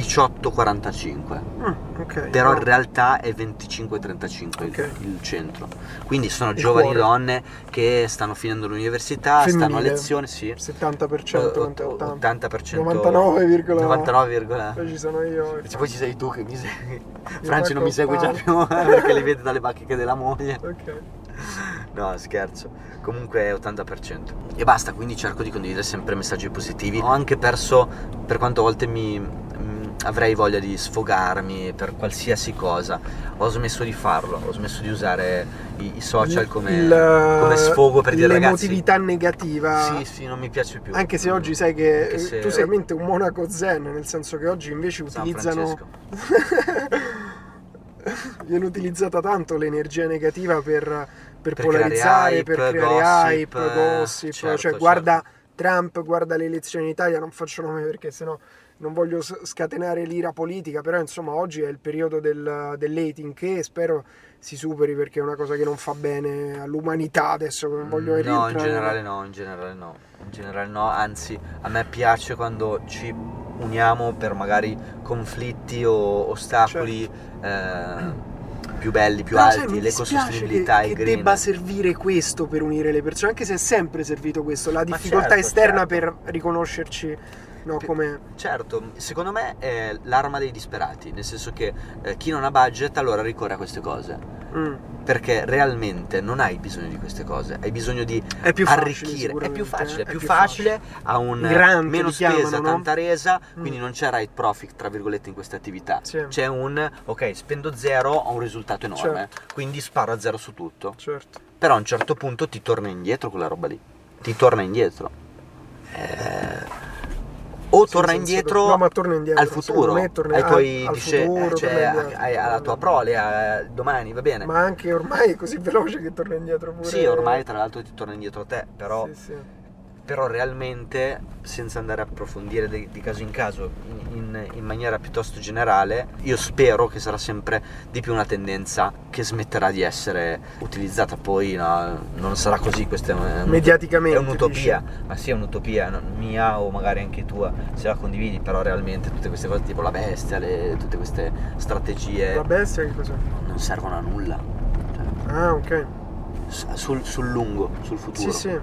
18-45 Mm, ok. però in No. realtà è 25-35 il- Ok. il, centro quindi sono Il giovani cuore. donne che stanno finendo l'università stanno a Femminile. lezione sì 70%, Ott- 80. 80% 99, 99, Poi ci sono io. e poi ci sei tu che mi segui Franci non mi segue già più perché li vede dalle bacheche della moglie Ok. No, scherzo. Comunque è 80%. E basta, quindi cerco di condividere sempre messaggi positivi. Ho anche perso, per quante volte mi avrei voglia di sfogarmi per qualsiasi cosa. Ho smesso di farlo, ho smesso di usare i, i social come, Il- come sfogo per dire ragazzi. L'emotività negativa. Sì, sì, non mi piace più. Anche se oggi sai che se- tu sei veramente un monaco zen, nel senso che oggi invece utilizzano. Viene utilizzata tanto l'energia negativa per, per Per polarizzare, creare per hype, creare gossip, hype, gossip. certo, cioè, certo. guarda Trump, guarda le elezioni in Italia, non faccio nome perché sennò non voglio scatenare l'ira politica, però insomma oggi è il periodo del, dell'hating che spero si superi perché è una cosa che non fa bene all'umanità adesso, non voglio Mm, No, in generale no, in generale no. In generale no, anzi a me piace quando ci uniamo per magari conflitti o ostacoli eh, più belli, più Però, alti, l'ecosostenibilità, che, il che green. debba servire questo per unire le persone, anche se è sempre servito questo, la difficoltà certo, esterna certo. per riconoscerci no, come... Certo, secondo me è l'arma dei disperati, nel senso che eh, chi non ha budget allora ricorre a queste cose. Mm. Perché realmente non hai bisogno di queste cose, hai bisogno di È più facile, arricchire, è più facile, è eh, più facile, ha un I grant meno spesa, chiamano, no? tanta resa, Mm. quindi non c'è right profit tra virgolette in queste attività. Sì. C'è un ok, spendo zero, ho un risultato enorme, quindi sparo a zero su tutto. Certo. Però a un certo punto ti torna indietro quella roba lì. Ti torna indietro. Eh, o Sì, torna senza indietro. No, ma torna indietro, al futuro, me torna- ai tuoi al dice- futuro, cioè, a- alla tua prole, a- domani, va bene. Ma anche ormai è così veloce che torna indietro pure... Sì, ormai tra l'altro ti torna indietro a te, però, Sì, sì. Però realmente, senza andare a approfondire di, di caso in caso, in, in- maniera piuttosto generale, io spero che sarà sempre di più una tendenza che smetterà di essere utilizzata. Poi no, non sarà così, questa è, un- Mediaticamente, è un'utopia, ma sì è un'utopia no, mia o magari anche tua, se la condividi, però realmente tutte queste cose tipo la bestia, le- tutte queste strategie La bestia che cos'è? non servono a nulla. Cioè, Ah, ok. sul, sul lungo, sul futuro Sì, sì.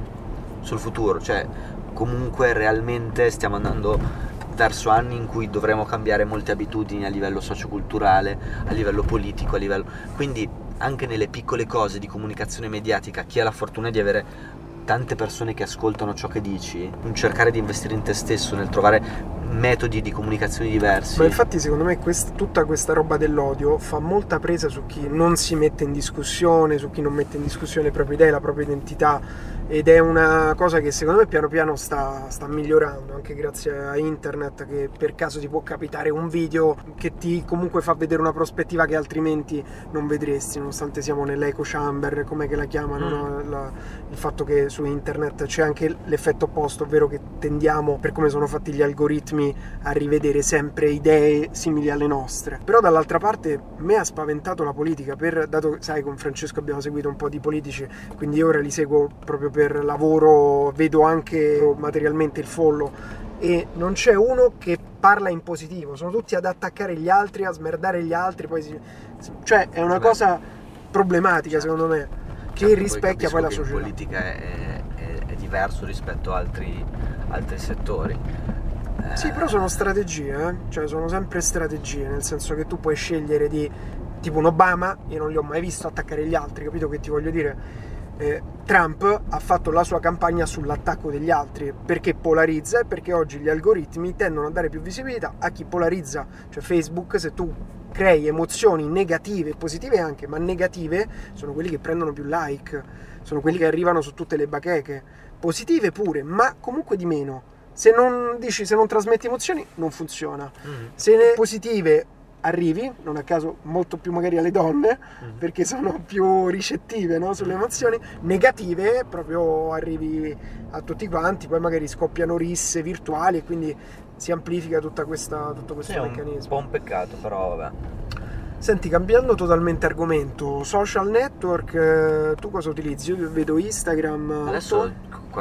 Sul futuro, cioè comunque realmente stiamo andando verso anni in cui dovremo cambiare molte abitudini a livello socioculturale, a livello politico, a livello... quindi anche nelle piccole cose di comunicazione mediatica, chi ha la fortuna di avere tante persone che ascoltano ciò che dici, un cercare di investire in te stesso, nel trovare metodi di comunicazione diversi. Ma infatti secondo me quest- tutta questa roba dell'odio fa molta presa su chi non si mette in discussione, su chi non mette in discussione le proprie idee, la propria identità ed è una cosa che secondo me piano piano sta, sta migliorando anche grazie a internet che per caso ti può capitare un video che ti comunque fa vedere una prospettiva che altrimenti non vedresti nonostante siamo nell'echo chamber come che la chiamano Mm. no? La- il fatto che su internet c'è anche l'effetto opposto ovvero che tendiamo per come sono fatti gli algoritmi a rivedere sempre idee simili alle nostre. Però dall'altra parte me ha spaventato la politica, per, dato che sai con Francesco abbiamo seguito un po' di politici, quindi ora li seguo proprio per lavoro, vedo anche materialmente il follow e non c'è uno che parla in positivo, sono tutti ad attaccare gli altri, a smerdare gli altri, poi si- cioè è una cosa problematica Certo. secondo me, che Certo, rispecchia poi la che società. in politica è, è- è diverso rispetto a altri, altri settori. Sì, però sono strategie, eh? cioè sono sempre strategie, nel senso che tu puoi scegliere di, tipo un Obama, io non li ho mai visto attaccare gli altri, capito che ti voglio dire? Eh, Trump ha fatto la sua campagna sull'attacco degli altri perché polarizza e perché oggi gli algoritmi tendono a dare più visibilità a chi polarizza, cioè Facebook se tu crei emozioni negative positive anche, ma negative sono quelli che prendono più like, sono quelli che arrivano su tutte le bacheche, positive pure, ma comunque di meno. Se non dici, se non trasmetti emozioni, non funziona. Mhm. Se ne positive arrivi, non a caso molto più magari alle donne, Mm. perché sono più ricettive no, sulle emozioni, negative proprio arrivi a tutti quanti, poi magari scoppiano risse virtuali e quindi si amplifica tutta questa, tutto questo Sì, è un meccanismo. po' un peccato, però vabbè. Senti, cambiando totalmente argomento, social network, eh, tu cosa utilizzi? Io vedo Instagram. Adesso?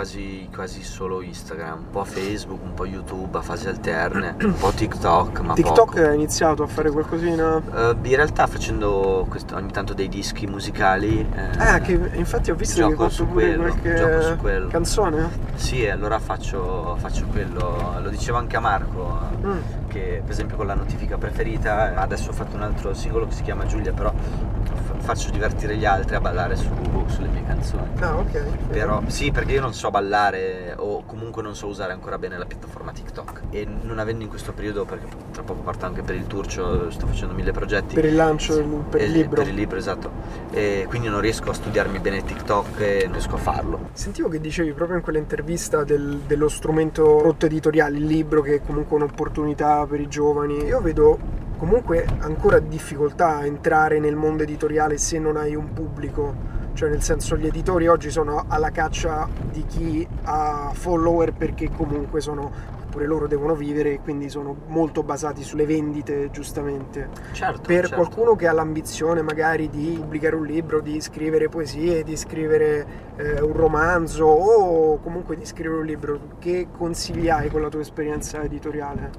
Quasi, quasi solo Instagram, un po' Facebook, un po' YouTube a fasi alterne, un po' TikTok, ma TikTok poco. ha iniziato a fare qualcosina. Eh, in realtà facendo questo- ogni tanto dei dischi musicali. eh, Ah, che infatti ho visto che hai gioco fatto su quello, qualche gioco su quello. canzone. Sì, allora faccio, faccio quello. Lo dicevo anche a Marco, Mm. che per esempio con la notifica preferita, adesso ho fatto un altro singolo che si chiama Giulia, però fa- faccio divertire gli altri a ballare su- sulle mie canzoni. Ah, ok. Però sì, perché io non so ballare o comunque non so usare ancora bene la piattaforma TikTok e non avendo in questo periodo, perché tra poco parto anche per il Turcio, sto facendo mille progetti. Per il lancio, del- per il Eh, libro. Per il libro, esatto. E quindi non riesco a studiarmi bene TikTok e non riesco a farlo. Sentivo che dicevi proprio in quell'intervista del- dello strumento prodotto editoriale, il libro che è comunque un'opportunità per i giovani. Io vedo comunque ancora difficoltà a entrare nel mondo editoriale se non hai un pubblico. Cioè nel senso gli editori oggi sono alla caccia di chi ha follower perché comunque sono pure loro devono vivere e quindi sono molto basati sulle vendite giustamente. Certo. Per certo. qualcuno che ha l'ambizione magari di pubblicare un libro, di scrivere poesie, di scrivere eh, un romanzo o comunque di scrivere un libro, che consigli hai con la tua esperienza editoriale?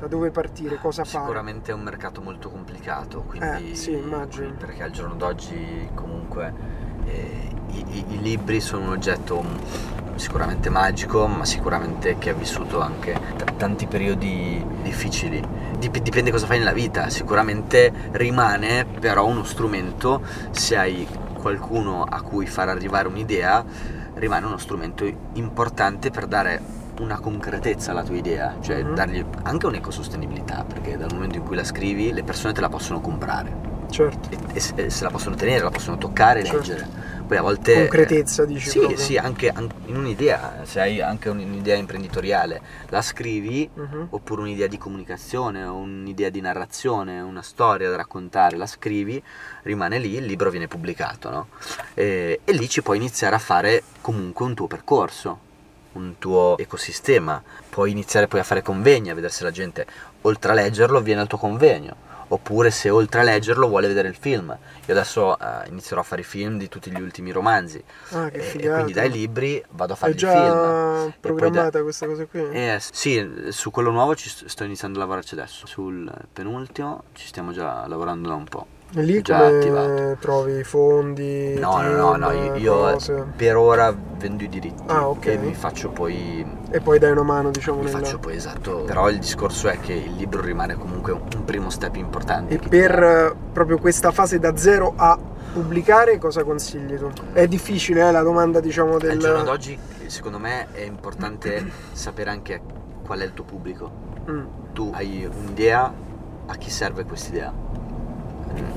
Da dove partire? Cosa fare? Sicuramente è un mercato molto complicato, quindi Eh, sì, immagino. perché al giorno d'oggi comunque eh, i, i- libri sono un oggetto mm, sicuramente magico, ma sicuramente che ha vissuto anche t- tanti periodi difficili. Dip- dipende cosa fai nella vita, sicuramente rimane però uno strumento se hai qualcuno a cui far arrivare un'idea, rimane uno strumento importante per dare una concretezza alla tua idea, cioè Mhm. dargli anche un'ecosostenibilità, perché dal momento in cui la scrivi le persone te la possono comprare Certo. e, e se la possono tenere, la possono toccare e Certo. leggere. Poi a volte... Concretezza, dici Sì, proprio. sì, anche, anche in un'idea, se hai anche un'idea imprenditoriale, la scrivi Mhm. oppure un'idea di comunicazione un'idea di narrazione, una storia da raccontare, la scrivi, rimane lì, il libro viene pubblicato, no? E, e lì ci puoi iniziare a fare comunque un tuo percorso, un tuo ecosistema, puoi iniziare poi a fare convegni, a vedere se la gente oltre a leggerlo viene al tuo convegno. Oppure se oltre a leggerlo vuole vedere il film. Io adesso eh, inizierò a fare i film di tutti gli ultimi romanzi. Ah, che E- e quindi dai libri vado a È fare il già film. E poi programmata da- questa cosa qui? eh, sì, su quello nuovo ci st- sto iniziando a lavorarci adesso. Sul penultimo ci stiamo già lavorando da un po'. E lì già attivato. trovi i fondi? No, no, no, no, team, io, io per ora vendo i diritti Ah, ok. e mi faccio poi E poi dai una mano, diciamo, mi nella... faccio poi esatto. Però il discorso è che il libro rimane comunque un primo step importante. E ti per dà- eh, proprio questa fase da zero a pubblicare, cosa consigli tu? È difficile eh, la domanda, diciamo, del... Al giorno d'oggi, secondo me, è importante sapere anche qual è il tuo pubblico. Mm, Tu hai un'idea, a chi serve quest'idea?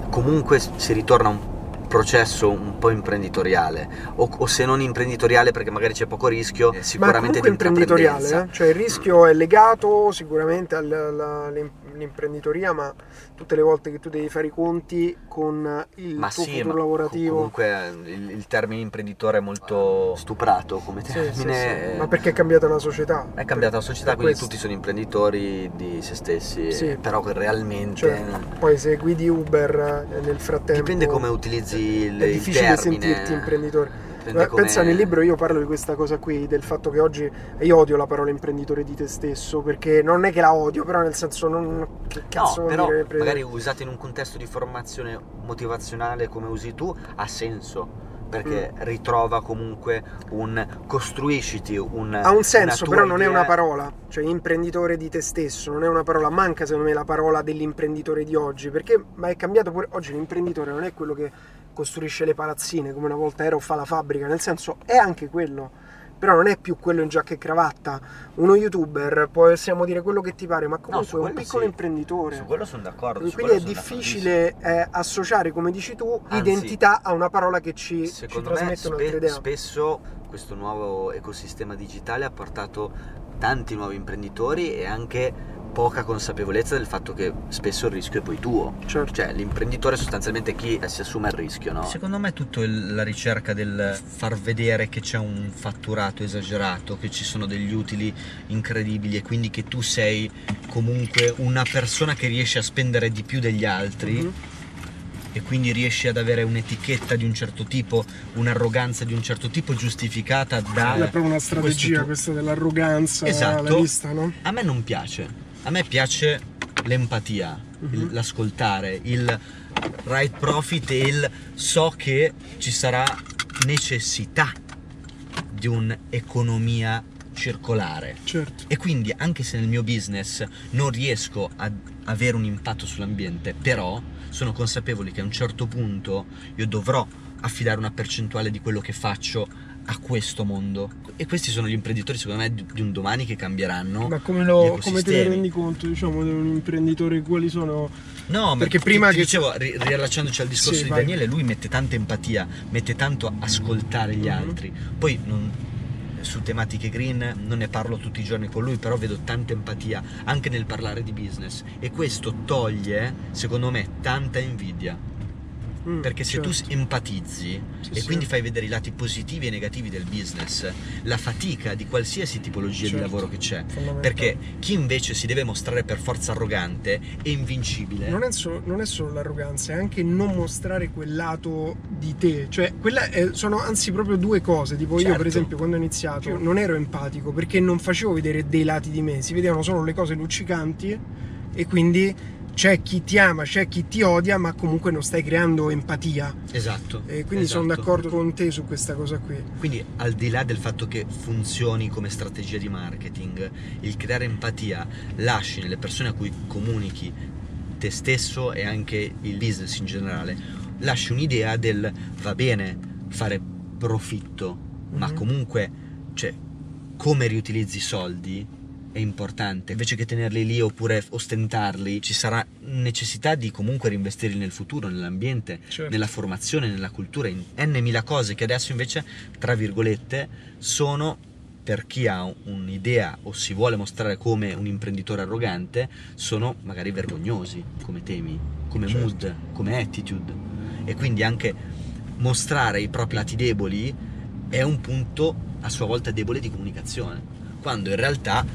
Comunque si ritorna a un processo un po' imprenditoriale, o, o se non imprenditoriale perché magari c'è poco rischio, Ma sicuramente comunque di imprenditoriale, eh? cioè il rischio è legato sicuramente alla- all'imprenditoria, ma tutte le volte che tu devi fare i conti con il Ma tuo sì, futuro ma lavorativo... comunque eh, il, il termine imprenditore è molto stuprato come Sì, termine. sì, sì. eh, Ma perché è cambiata la società? È cambiata la società, quindi questo. tutti sono imprenditori di se stessi, Sì. però realmente Cioè, poi se guidi Uber eh, nel frattempo... dipende come utilizzi il, È il difficile termine. sentirti imprenditore. Dipende Eh, Pensa come- nel libro io parlo di questa cosa qui, del fatto che oggi io odio la parola imprenditore di te stesso, perché non è che la odio, però nel senso non che cazzo No, però dire magari usata in un contesto di formazione motivazionale come usi tu ha senso perché Mm. ritrova comunque un costruisciti un ha un senso, però non è idea- una parola, cioè imprenditore di te stesso, non è una parola, manca secondo me la parola dell'imprenditore di oggi, perché ma è cambiato pure oggi l'imprenditore non è quello che costruisce le palazzine come una volta era o fa la fabbrica, nel senso è anche quello. Però non è più quello in giacca e cravatta. Uno youtuber, possiamo dire quello che ti pare, ma comunque su è un piccolo sì. imprenditore. su quello sono d'accordo Quindi è difficile eh, associare, come dici tu, Anzi, identità a una parola che ci, ci me trasmette un'altra spe- spesso questo nuovo ecosistema digitale ha portato tanti nuovi imprenditori e anche poca consapevolezza del fatto che spesso il rischio è poi tuo. Certo. Cioè, l'imprenditore è sostanzialmente chi si assume il rischio, no? Secondo me è tutto il- la ricerca del far vedere che c'è un fatturato esagerato, che ci sono degli utili incredibili e quindi che tu sei comunque una persona che riesce a spendere di più degli altri Mhm. e quindi riesci ad avere un'etichetta di un certo tipo, un'arroganza di un certo tipo giustificata da... È proprio una strategia questa dell'arroganza, Esatto. l'hai vista, no? A me non piace. A me piace l'empatia, Mhm. l'ascoltare, il right profit e il so che ci sarà necessità di un'economia circolare. Certo. E quindi anche se nel mio business non riesco ad avere un impatto sull'ambiente, però sono consapevole che a un certo punto io dovrò affidare una percentuale di quello che faccio a questo mondo. E questi sono gli imprenditori, secondo me, di un domani che cambieranno. Ma come, lo, come te ne rendi conto, diciamo, di un imprenditore, quali sono... No, ma Perché ti- prima ti che- dicevo, ri- riallacciandoci al discorso Sì, di vai. Daniele, lui mette tanta empatia, mette tanto ascoltare gli Mhm. altri. Poi non- su tematiche green non ne parlo tutti i giorni con lui, però vedo tanta empatia anche nel parlare di business e questo toglie, secondo me, tanta invidia. Mm, Perché se tu certo. empatizzi Sì, e sì. quindi fai vedere i lati positivi e negativi del business, la fatica di qualsiasi tipologia Certo. di lavoro che c'è. Perché chi invece si deve mostrare per forza arrogante è invincibile. Non è, solo, non è solo l'arroganza, è anche non mostrare quel lato di te. Cioè, è- sono anzi proprio due cose. Tipo, io, Certo. per esempio, quando ho iniziato, io non ero empatico perché non facevo vedere dei lati di me, si vedevano solo le cose luccicanti e quindi c'è chi ti ama, c'è chi ti odia, ma comunque non stai creando empatia. Esatto. E quindi sono esatto. d'accordo con te su questa cosa qui. Quindi al di là del fatto che funzioni come strategia di marketing, il creare empatia lasci nelle persone a cui comunichi te stesso e anche il business in generale, lasci un'idea del va bene fare profitto, ma Mhm. comunque cioè, come riutilizzi i soldi è importante. Invece che tenerli lì oppure ostentarli, ci sarà necessità di comunque reinvestirli nel futuro, nell'ambiente, Certo. nella formazione, nella cultura, in n cose che adesso invece, tra virgolette, sono per chi ha un'idea o si vuole mostrare come un imprenditore arrogante, sono magari vergognosi come temi, come Certo. mood, come attitude. E quindi anche mostrare i propri lati deboli è un punto a sua volta debole di comunicazione. Quando in realtà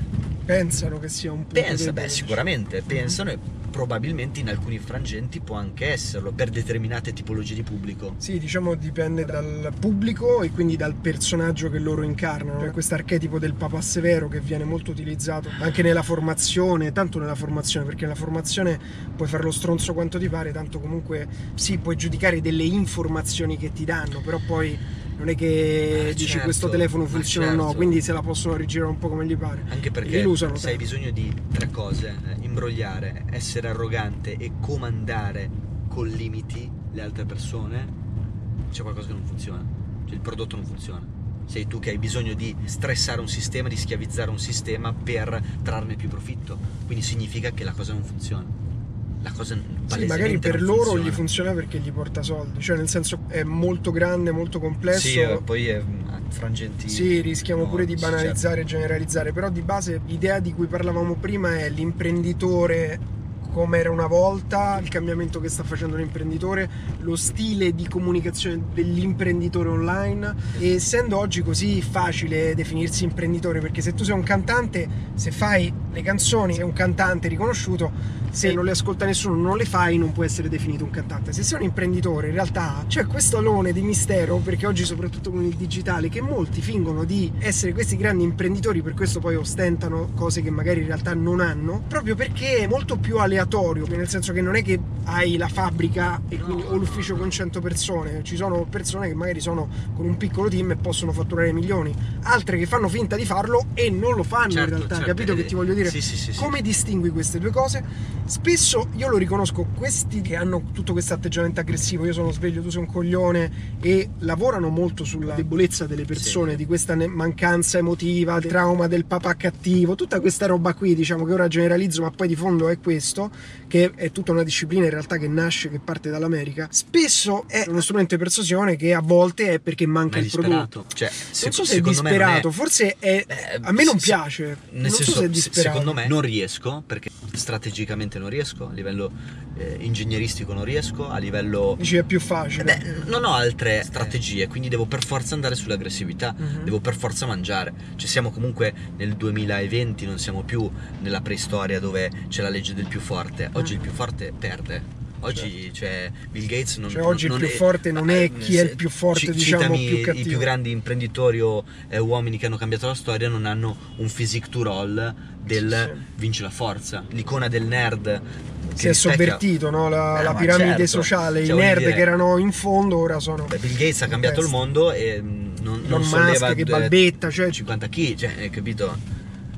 Pensano che sia un punto pensa, beh, sicuramente pensano e probabilmente in alcuni frangenti può anche esserlo per determinate tipologie di pubblico. Sì, diciamo dipende dal pubblico e quindi dal personaggio che loro incarnano. Cioè questo archetipo del papà severo che viene molto utilizzato anche nella formazione, tanto nella formazione, perché nella formazione puoi fare lo stronzo quanto ti pare, tanto comunque sì, puoi giudicare delle informazioni che ti danno, però poi non è che Ah, dici certo, questo telefono ma funziona o no, certo. quindi se la possono rigirare un po' come gli pare. Anche perché se hai bisogno di tre cose, eh, imbrogliare, essere arrogante e comandare con limiti le altre persone, c'è qualcosa che non funziona. Cioè il prodotto non funziona. Sei tu che hai bisogno di stressare un sistema, di schiavizzare un sistema per trarne più profitto. Quindi significa che la cosa non funziona. La cosa Sì, magari per loro funziona. gli funziona perché gli porta soldi, cioè nel senso è molto grande, molto complesso. Sì, poi è a frangenti. Sì, rischiamo no, pure di sì, banalizzare e generalizzare, però di base l'idea di cui parlavamo prima è l'imprenditore come era una volta, il cambiamento che sta facendo l'imprenditore, lo stile di comunicazione dell'imprenditore online e essendo oggi così facile definirsi imprenditore perché se tu sei un cantante, se fai le canzoni, sei un cantante riconosciuto, se non le ascolta nessuno, non le fai, non puoi essere definito un cantante. Se sei un imprenditore, in realtà c'è questo alone di mistero, perché oggi, soprattutto con il digitale, che molti fingono di essere questi grandi imprenditori, per questo poi ostentano cose che magari in realtà non hanno, proprio perché è molto più aleatorio, nel senso che non è che hai la fabbrica quindi- o l'ufficio con 100 persone, ci sono persone che magari sono con un piccolo team e possono fatturare milioni, altre che fanno finta di farlo e non lo fanno Certo, in realtà, certo, capito che ti voglio dire? Sì, sì, sì, sì. Come distingui queste due cose? Spesso io lo riconosco, questi che hanno tutto questo atteggiamento aggressivo, io sono sveglio, tu sei un coglione, e lavorano molto sulla debolezza delle persone, di questa mancanza emotiva, del trauma del papà cattivo, tutta questa roba qui, diciamo che ora generalizzo, ma poi di fondo è questo, che è tutta una disciplina in realtà che nasce, che parte dall'America. Spesso è uno strumento di persuasione che a volte è perché manca Ma è il prodotto. Cioè, Non so se è disperato, forse è... Eh, a me non piace, non senso, so se è disperato. Secondo me non riesco perché strategicamente non riesco, a livello eh, ingegneristico non riesco, a livello... Dici è più facile. Beh, non ho altre strategie, quindi devo per forza andare sull'aggressività, Mhm. devo per forza mangiare. Cioè siamo comunque nel 2020, non siamo più nella preistoria dove c'è la legge del più forte. Oggi il più forte perde. Oggi cioè, Bill Gates non Cioè, oggi non il più forte non è chi è il più forte, ci- diciamo, più i cattivo. più grandi imprenditori o eh, uomini che hanno cambiato la storia non hanno un physique to roll del Sì, sì. vince la forza. L'icona del nerd Si è sovvertito no? la, Eh, la piramide certo. sociale, Cioè, i nerd dire- che erano in fondo ora sono Bill Gates ha cambiato il mondo e mm, non, non Elon solleva Musk che balbetta, cioè 50 kg, cioè, capito?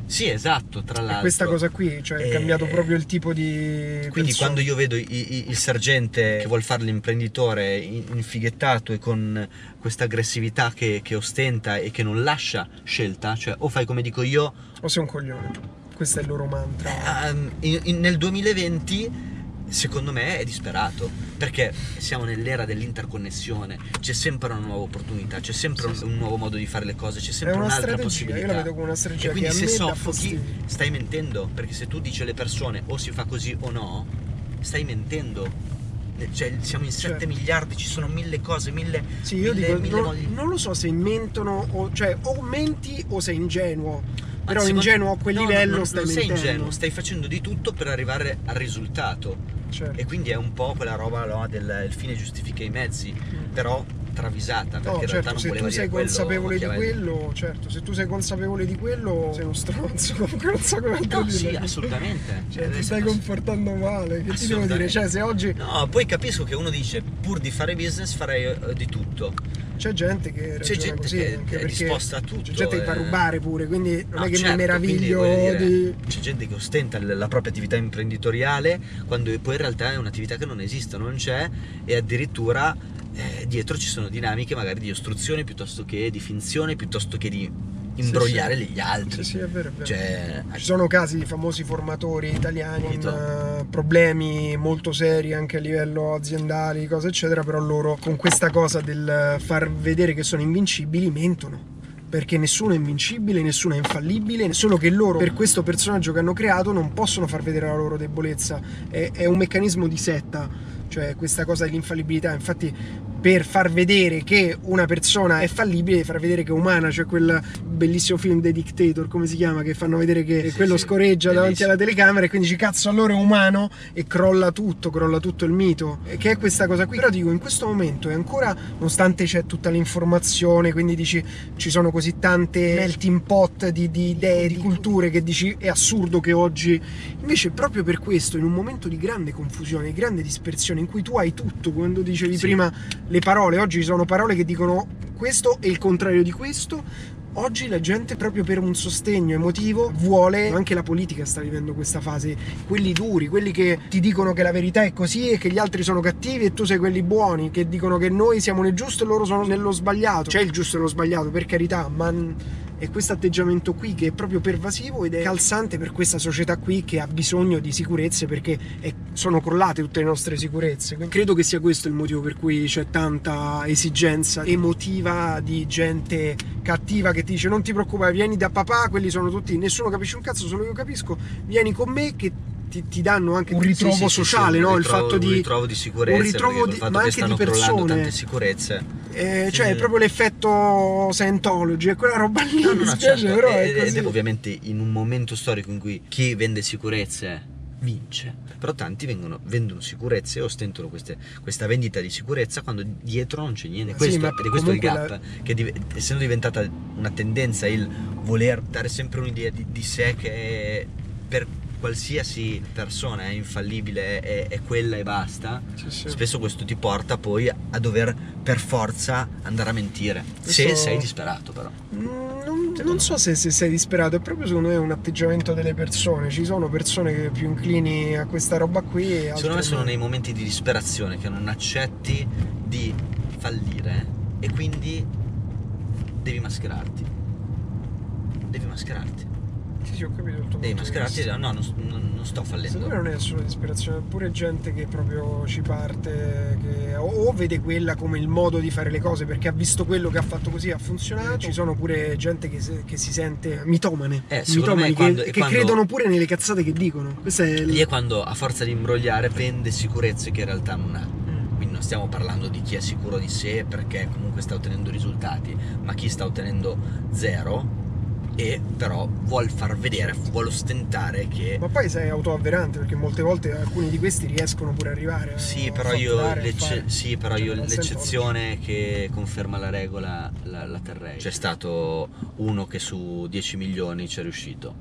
Sì, esatto, tra l'altro. questa cosa qui, cioè è Eh, cambiato proprio il tipo di Quindi persona. quando io vedo i- i- il sergente che vuol fare l'imprenditore in- infighettato e con questa aggressività che, che ostenta e che non lascia scelta, cioè o fai come dico io, o sei un coglione. Questo è il loro mantra. ehm, in- in- nel 2020 secondo me è disperato perché siamo nell'era dell'interconnessione c'è sempre una nuova opportunità c'è sempre un, un nuovo modo di fare le cose c'è sempre una un'altra possibilità io la vedo come una strategia e quindi se soffochi stai mentendo perché se tu dici alle persone o si fa così o no stai mentendo cioè siamo in 7 Certo. miliardi ci sono mille cose mille Sì, io mille- dico, mille non, modi non lo so se mentono o cioè o menti o sei ingenuo. Però ingenuo a quel no, livello non, stai non sei mentendo. ingenuo stai facendo di tutto per arrivare al risultato Certo. E quindi è un po' quella roba no, del il fine giustifica i mezzi, però travisata, perché No, in realtà certo, non se tu sei dire quello consapevole di quello, certo, se tu sei consapevole di quello, sei uno stronzo, comunque non so come No, sì, assolutamente. Cioè, Eh, ti stai comportando male, che ti devo dire? Cioè, se oggi No, poi capisco che uno dice pur di fare business farei eh, di tutto. C'è gente che ragiona gente così, che anche è disposta a tutto, C'è gente che fa eh. rubare pure, quindi non No, è che certo, mi meraviglio quindi, dire, di... C'è gente che ostenta la propria attività imprenditoriale quando poi in realtà è un'attività che non esiste, non c'è e addirittura eh, dietro ci sono dinamiche magari di ostruzione piuttosto che di finzione, piuttosto che di imbrogliare sì. gli altri. Sì, sì, è vero, è vero. Cioè, Ci sono casi di famosi formatori italiani con eh, problemi molto seri anche a livello aziendali, cose eccetera, però loro con questa cosa del far vedere che sono invincibili mentono. Perché nessuno è invincibile, nessuno è infallibile, solo che loro per questo personaggio che hanno creato non possono far vedere la loro debolezza. È, è un meccanismo di setta, cioè questa cosa dell'infallibilità. Infatti per far vedere che una persona è fallibile, far vedere che è umana, cioè quel bellissimo film The Dictator, come si chiama, che fanno vedere che Sì, quello sì, scorreggia davanti bellissimo. alla telecamera e quindi dici cazzo allora è umano e crolla tutto, crolla tutto il mito. Che è questa cosa qui. Però dico, in questo momento è ancora, nonostante c'è tutta l'informazione, quindi dici ci sono così tante melting pot di, di idee, di culture che dici è assurdo che oggi invece proprio per questo in un momento di grande confusione, di grande dispersione in cui tu hai tutto, quando dicevi Sì. prima le parole, oggi ci sono parole che dicono questo e il contrario di questo. Oggi la gente proprio per un sostegno emotivo vuole, anche la politica sta vivendo questa fase, quelli duri, quelli che ti dicono che la verità è così e che gli altri sono cattivi e tu sei quelli buoni, che dicono che noi siamo nel giusto e loro sono nello sbagliato. C'è il giusto e lo sbagliato, per carità, ma è questo atteggiamento qui che è proprio pervasivo ed è calzante per questa società qui che ha bisogno di sicurezze perché è- sono crollate tutte le nostre sicurezze. Quindi credo che sia questo il motivo per cui c'è tanta esigenza emotiva di gente cattiva che ti dice non ti preoccupare, vieni da papà, quelli sono tutti, nessuno capisce un cazzo, solo io capisco, vieni con me che ti, ti danno anche un ritrovo Sì, sì, sì, sociale, sì, no? un il ritrovo- fatto di... un ritrovo di sicurezza, un ritrovo di- ma che anche di persone. tante sicurezze. eh, Sì, cioè sì. è proprio l'effetto Scientology, è quella roba lì, No, no, mi no, spiace, certo, però è ed, ed così. è ovviamente in un momento storico in cui chi vende sicurezze vince, però tanti vengono- vendono sicurezze e ostentano queste- questa vendita di sicurezza quando dietro non c'è niente. Sì, Questo, ma ed è questo il comunque gap, che div- essendo diventata una tendenza il voler dare sempre un'idea di, di sé che per qualsiasi persona è infallibile, è, è quella e basta, Sì, sì. spesso questo ti porta poi a dover per forza andare a mentire. Se Questo- sei disperato però. Mm, Non, non so se, se sei disperato, è proprio secondo me un atteggiamento delle persone. Ci sono persone che più inclini a questa roba qui e Secondo me sono no. nei momenti di disperazione che non accetti di fallire e quindi devi mascherarti. Devi mascherarti. Sì, ho capito il tuo Devi punto di mascherarti e vista. dire no, non, non- sto Secondo me fallendo. non è solo disperazione, è pure gente che proprio ci parte, che o, o vede quella come il modo di fare le cose perché ha visto quello che ha fatto così, ha funzionato. Ci sono pure gente che, se- che si sente mitomane, Eh, mitomani quando- che, che quando- credono pure nelle cazzate che dicono. Questo è. Lì è quando a forza di imbrogliare vende sicurezze che in realtà non ha. Mm. Quindi non stiamo parlando di chi è sicuro di sé perché comunque sta ottenendo risultati, ma chi sta ottenendo zero e però vuol far vedere, vuole ostentare che Ma poi sei autoavverante perché molte volte alcuni di questi riescono pure ad arrivare. a Sì, però io, l'ecce- sì, però Cioè, io l'eccezione che conferma la regola la, la terrei. C'è stato uno che su 10 milioni ci è riuscito,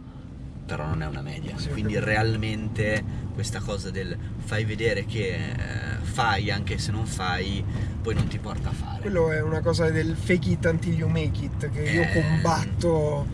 però non è una media. Quindi realmente questa cosa del fai vedere che eh, fai anche se non fai, poi non ti porta a fare. Quello è una cosa del fake it until you make it che io Eh. combatto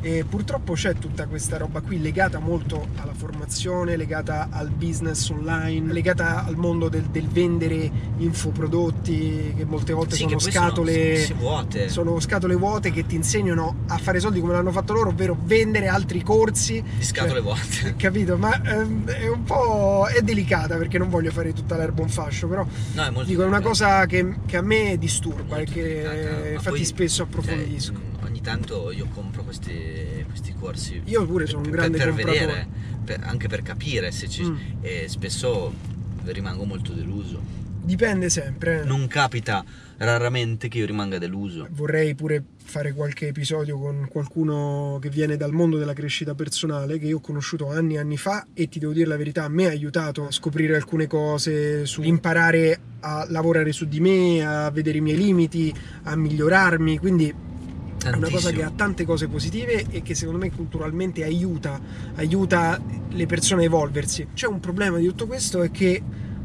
e purtroppo c'è tutta questa roba qui legata molto alla formazione, legata al business online, legata al mondo del, del vendere infoprodotti che molte volte Sì, sono scatole sono, vuote. sono scatole vuote che ti insegnano a fare soldi come l'hanno fatto loro, ovvero vendere altri corsi. di scatole vuote. Capito? Ma ehm, è un po' è delicata perché non voglio fare tutta l'erba un fascio, però No, è Dico, è una cosa che, che a me disturba e Molto che delicata, infatti poi, spesso approfondisco. cioè, mh, ogni tanto io compro questi, questi corsi. Io pure sono un per- grande per, compratore. vedere, per- anche per capire se ci. Mm. E spesso rimango molto deluso. Dipende sempre. eh. Non capita raramente che io rimanga deluso. Vorrei pure fare qualche episodio con qualcuno che viene dal mondo della crescita personale, che io ho conosciuto anni e anni fa e ti devo dire la verità, a me ha aiutato a scoprire alcune cose, su imparare a lavorare su di me, a vedere i miei limiti, a migliorarmi, quindi È una cosa che ha tante cose positive e che secondo me culturalmente aiuta, aiuta le persone a evolversi. C'è un problema di tutto questo è che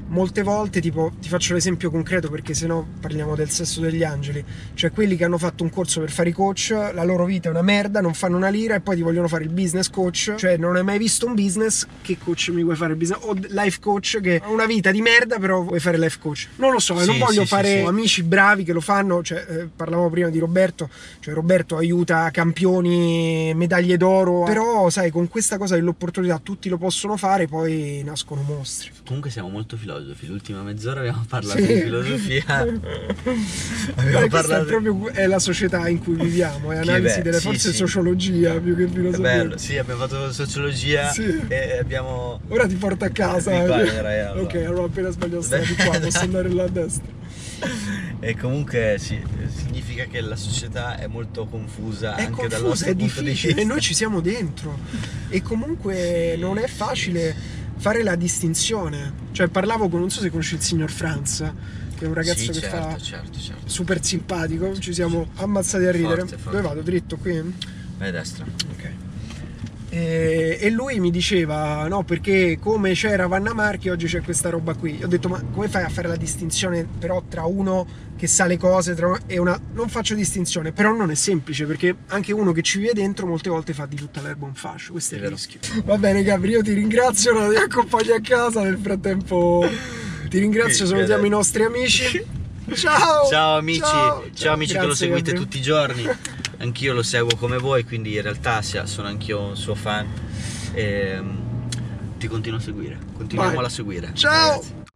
molte volte, tipo, ti faccio l'esempio concreto perché sennò parliamo del sesso degli angeli, cioè quelli che hanno fatto un corso per fare i coach, la loro vita è una merda, non fanno una lira e poi ti vogliono fare il business coach, cioè non hai mai visto un business, che coach mi vuoi fare il business? O life coach che ha una vita di merda però vuoi fare life coach. Non lo so, e non Sì, voglio sì, fare sì. amici bravi che lo fanno, cioè eh, parlavamo prima di Roberto, cioè Roberto aiuta campioni, medaglie d'oro, però sai con questa cosa dell'opportunità tutti lo possono fare, poi nascono mostri. Comunque siamo molto filosofi. L'ultima mezz'ora abbiamo parlato Sì. di filosofia. Abbiamo parlato è proprio è la società in cui viviamo, è analisi delle sì, forse sì. sociologia più che È filosofia. bello, sì, abbiamo fatto sociologia Sì. e abbiamo. Ora ti porto a casa. Mi eh. pare. Ok, allora appena sbaglio strada di qua, posso andare là a destra. E comunque sì, significa che la società è molto confusa È anche dal confusa, nostro è punto di vista. e noi ci siamo dentro. E comunque non è facile fare la distinzione. Cioè parlavo con, non so se conosci il signor Franz, che è un ragazzo sì, che certo, fa certo, certo. super simpatico, ci siamo ammazzati a ridere. Forte, forte. Dove vado? Dritto qui? Vai a destra. Ok. E, e lui mi diceva: No, perché come c'era Vanna Marchi, oggi c'è questa roba qui. Io ho detto: Ma come fai a fare la distinzione però tra uno che sa le cose tra- e una. Non faccio distinzione, però non è semplice perché anche uno che ci vive dentro molte volte fa di tutta l'erba un fascio. Questo è, È il vero. rischio. Va bene, Gabri, io ti ringrazio, ora ti accompagno a casa. Nel frattempo, ti ringrazio, salutiamo i nostri amici. Ciao! Ciao amici, ciao, ciao. amici che lo Grazie, seguite Gabri. tutti i giorni. Anch'io lo seguo come voi, quindi in realtà sia- sono anch'io un suo fan. E, ti continuo a seguire, continuiamo Vai. a seguire. Ciao! ragazzi.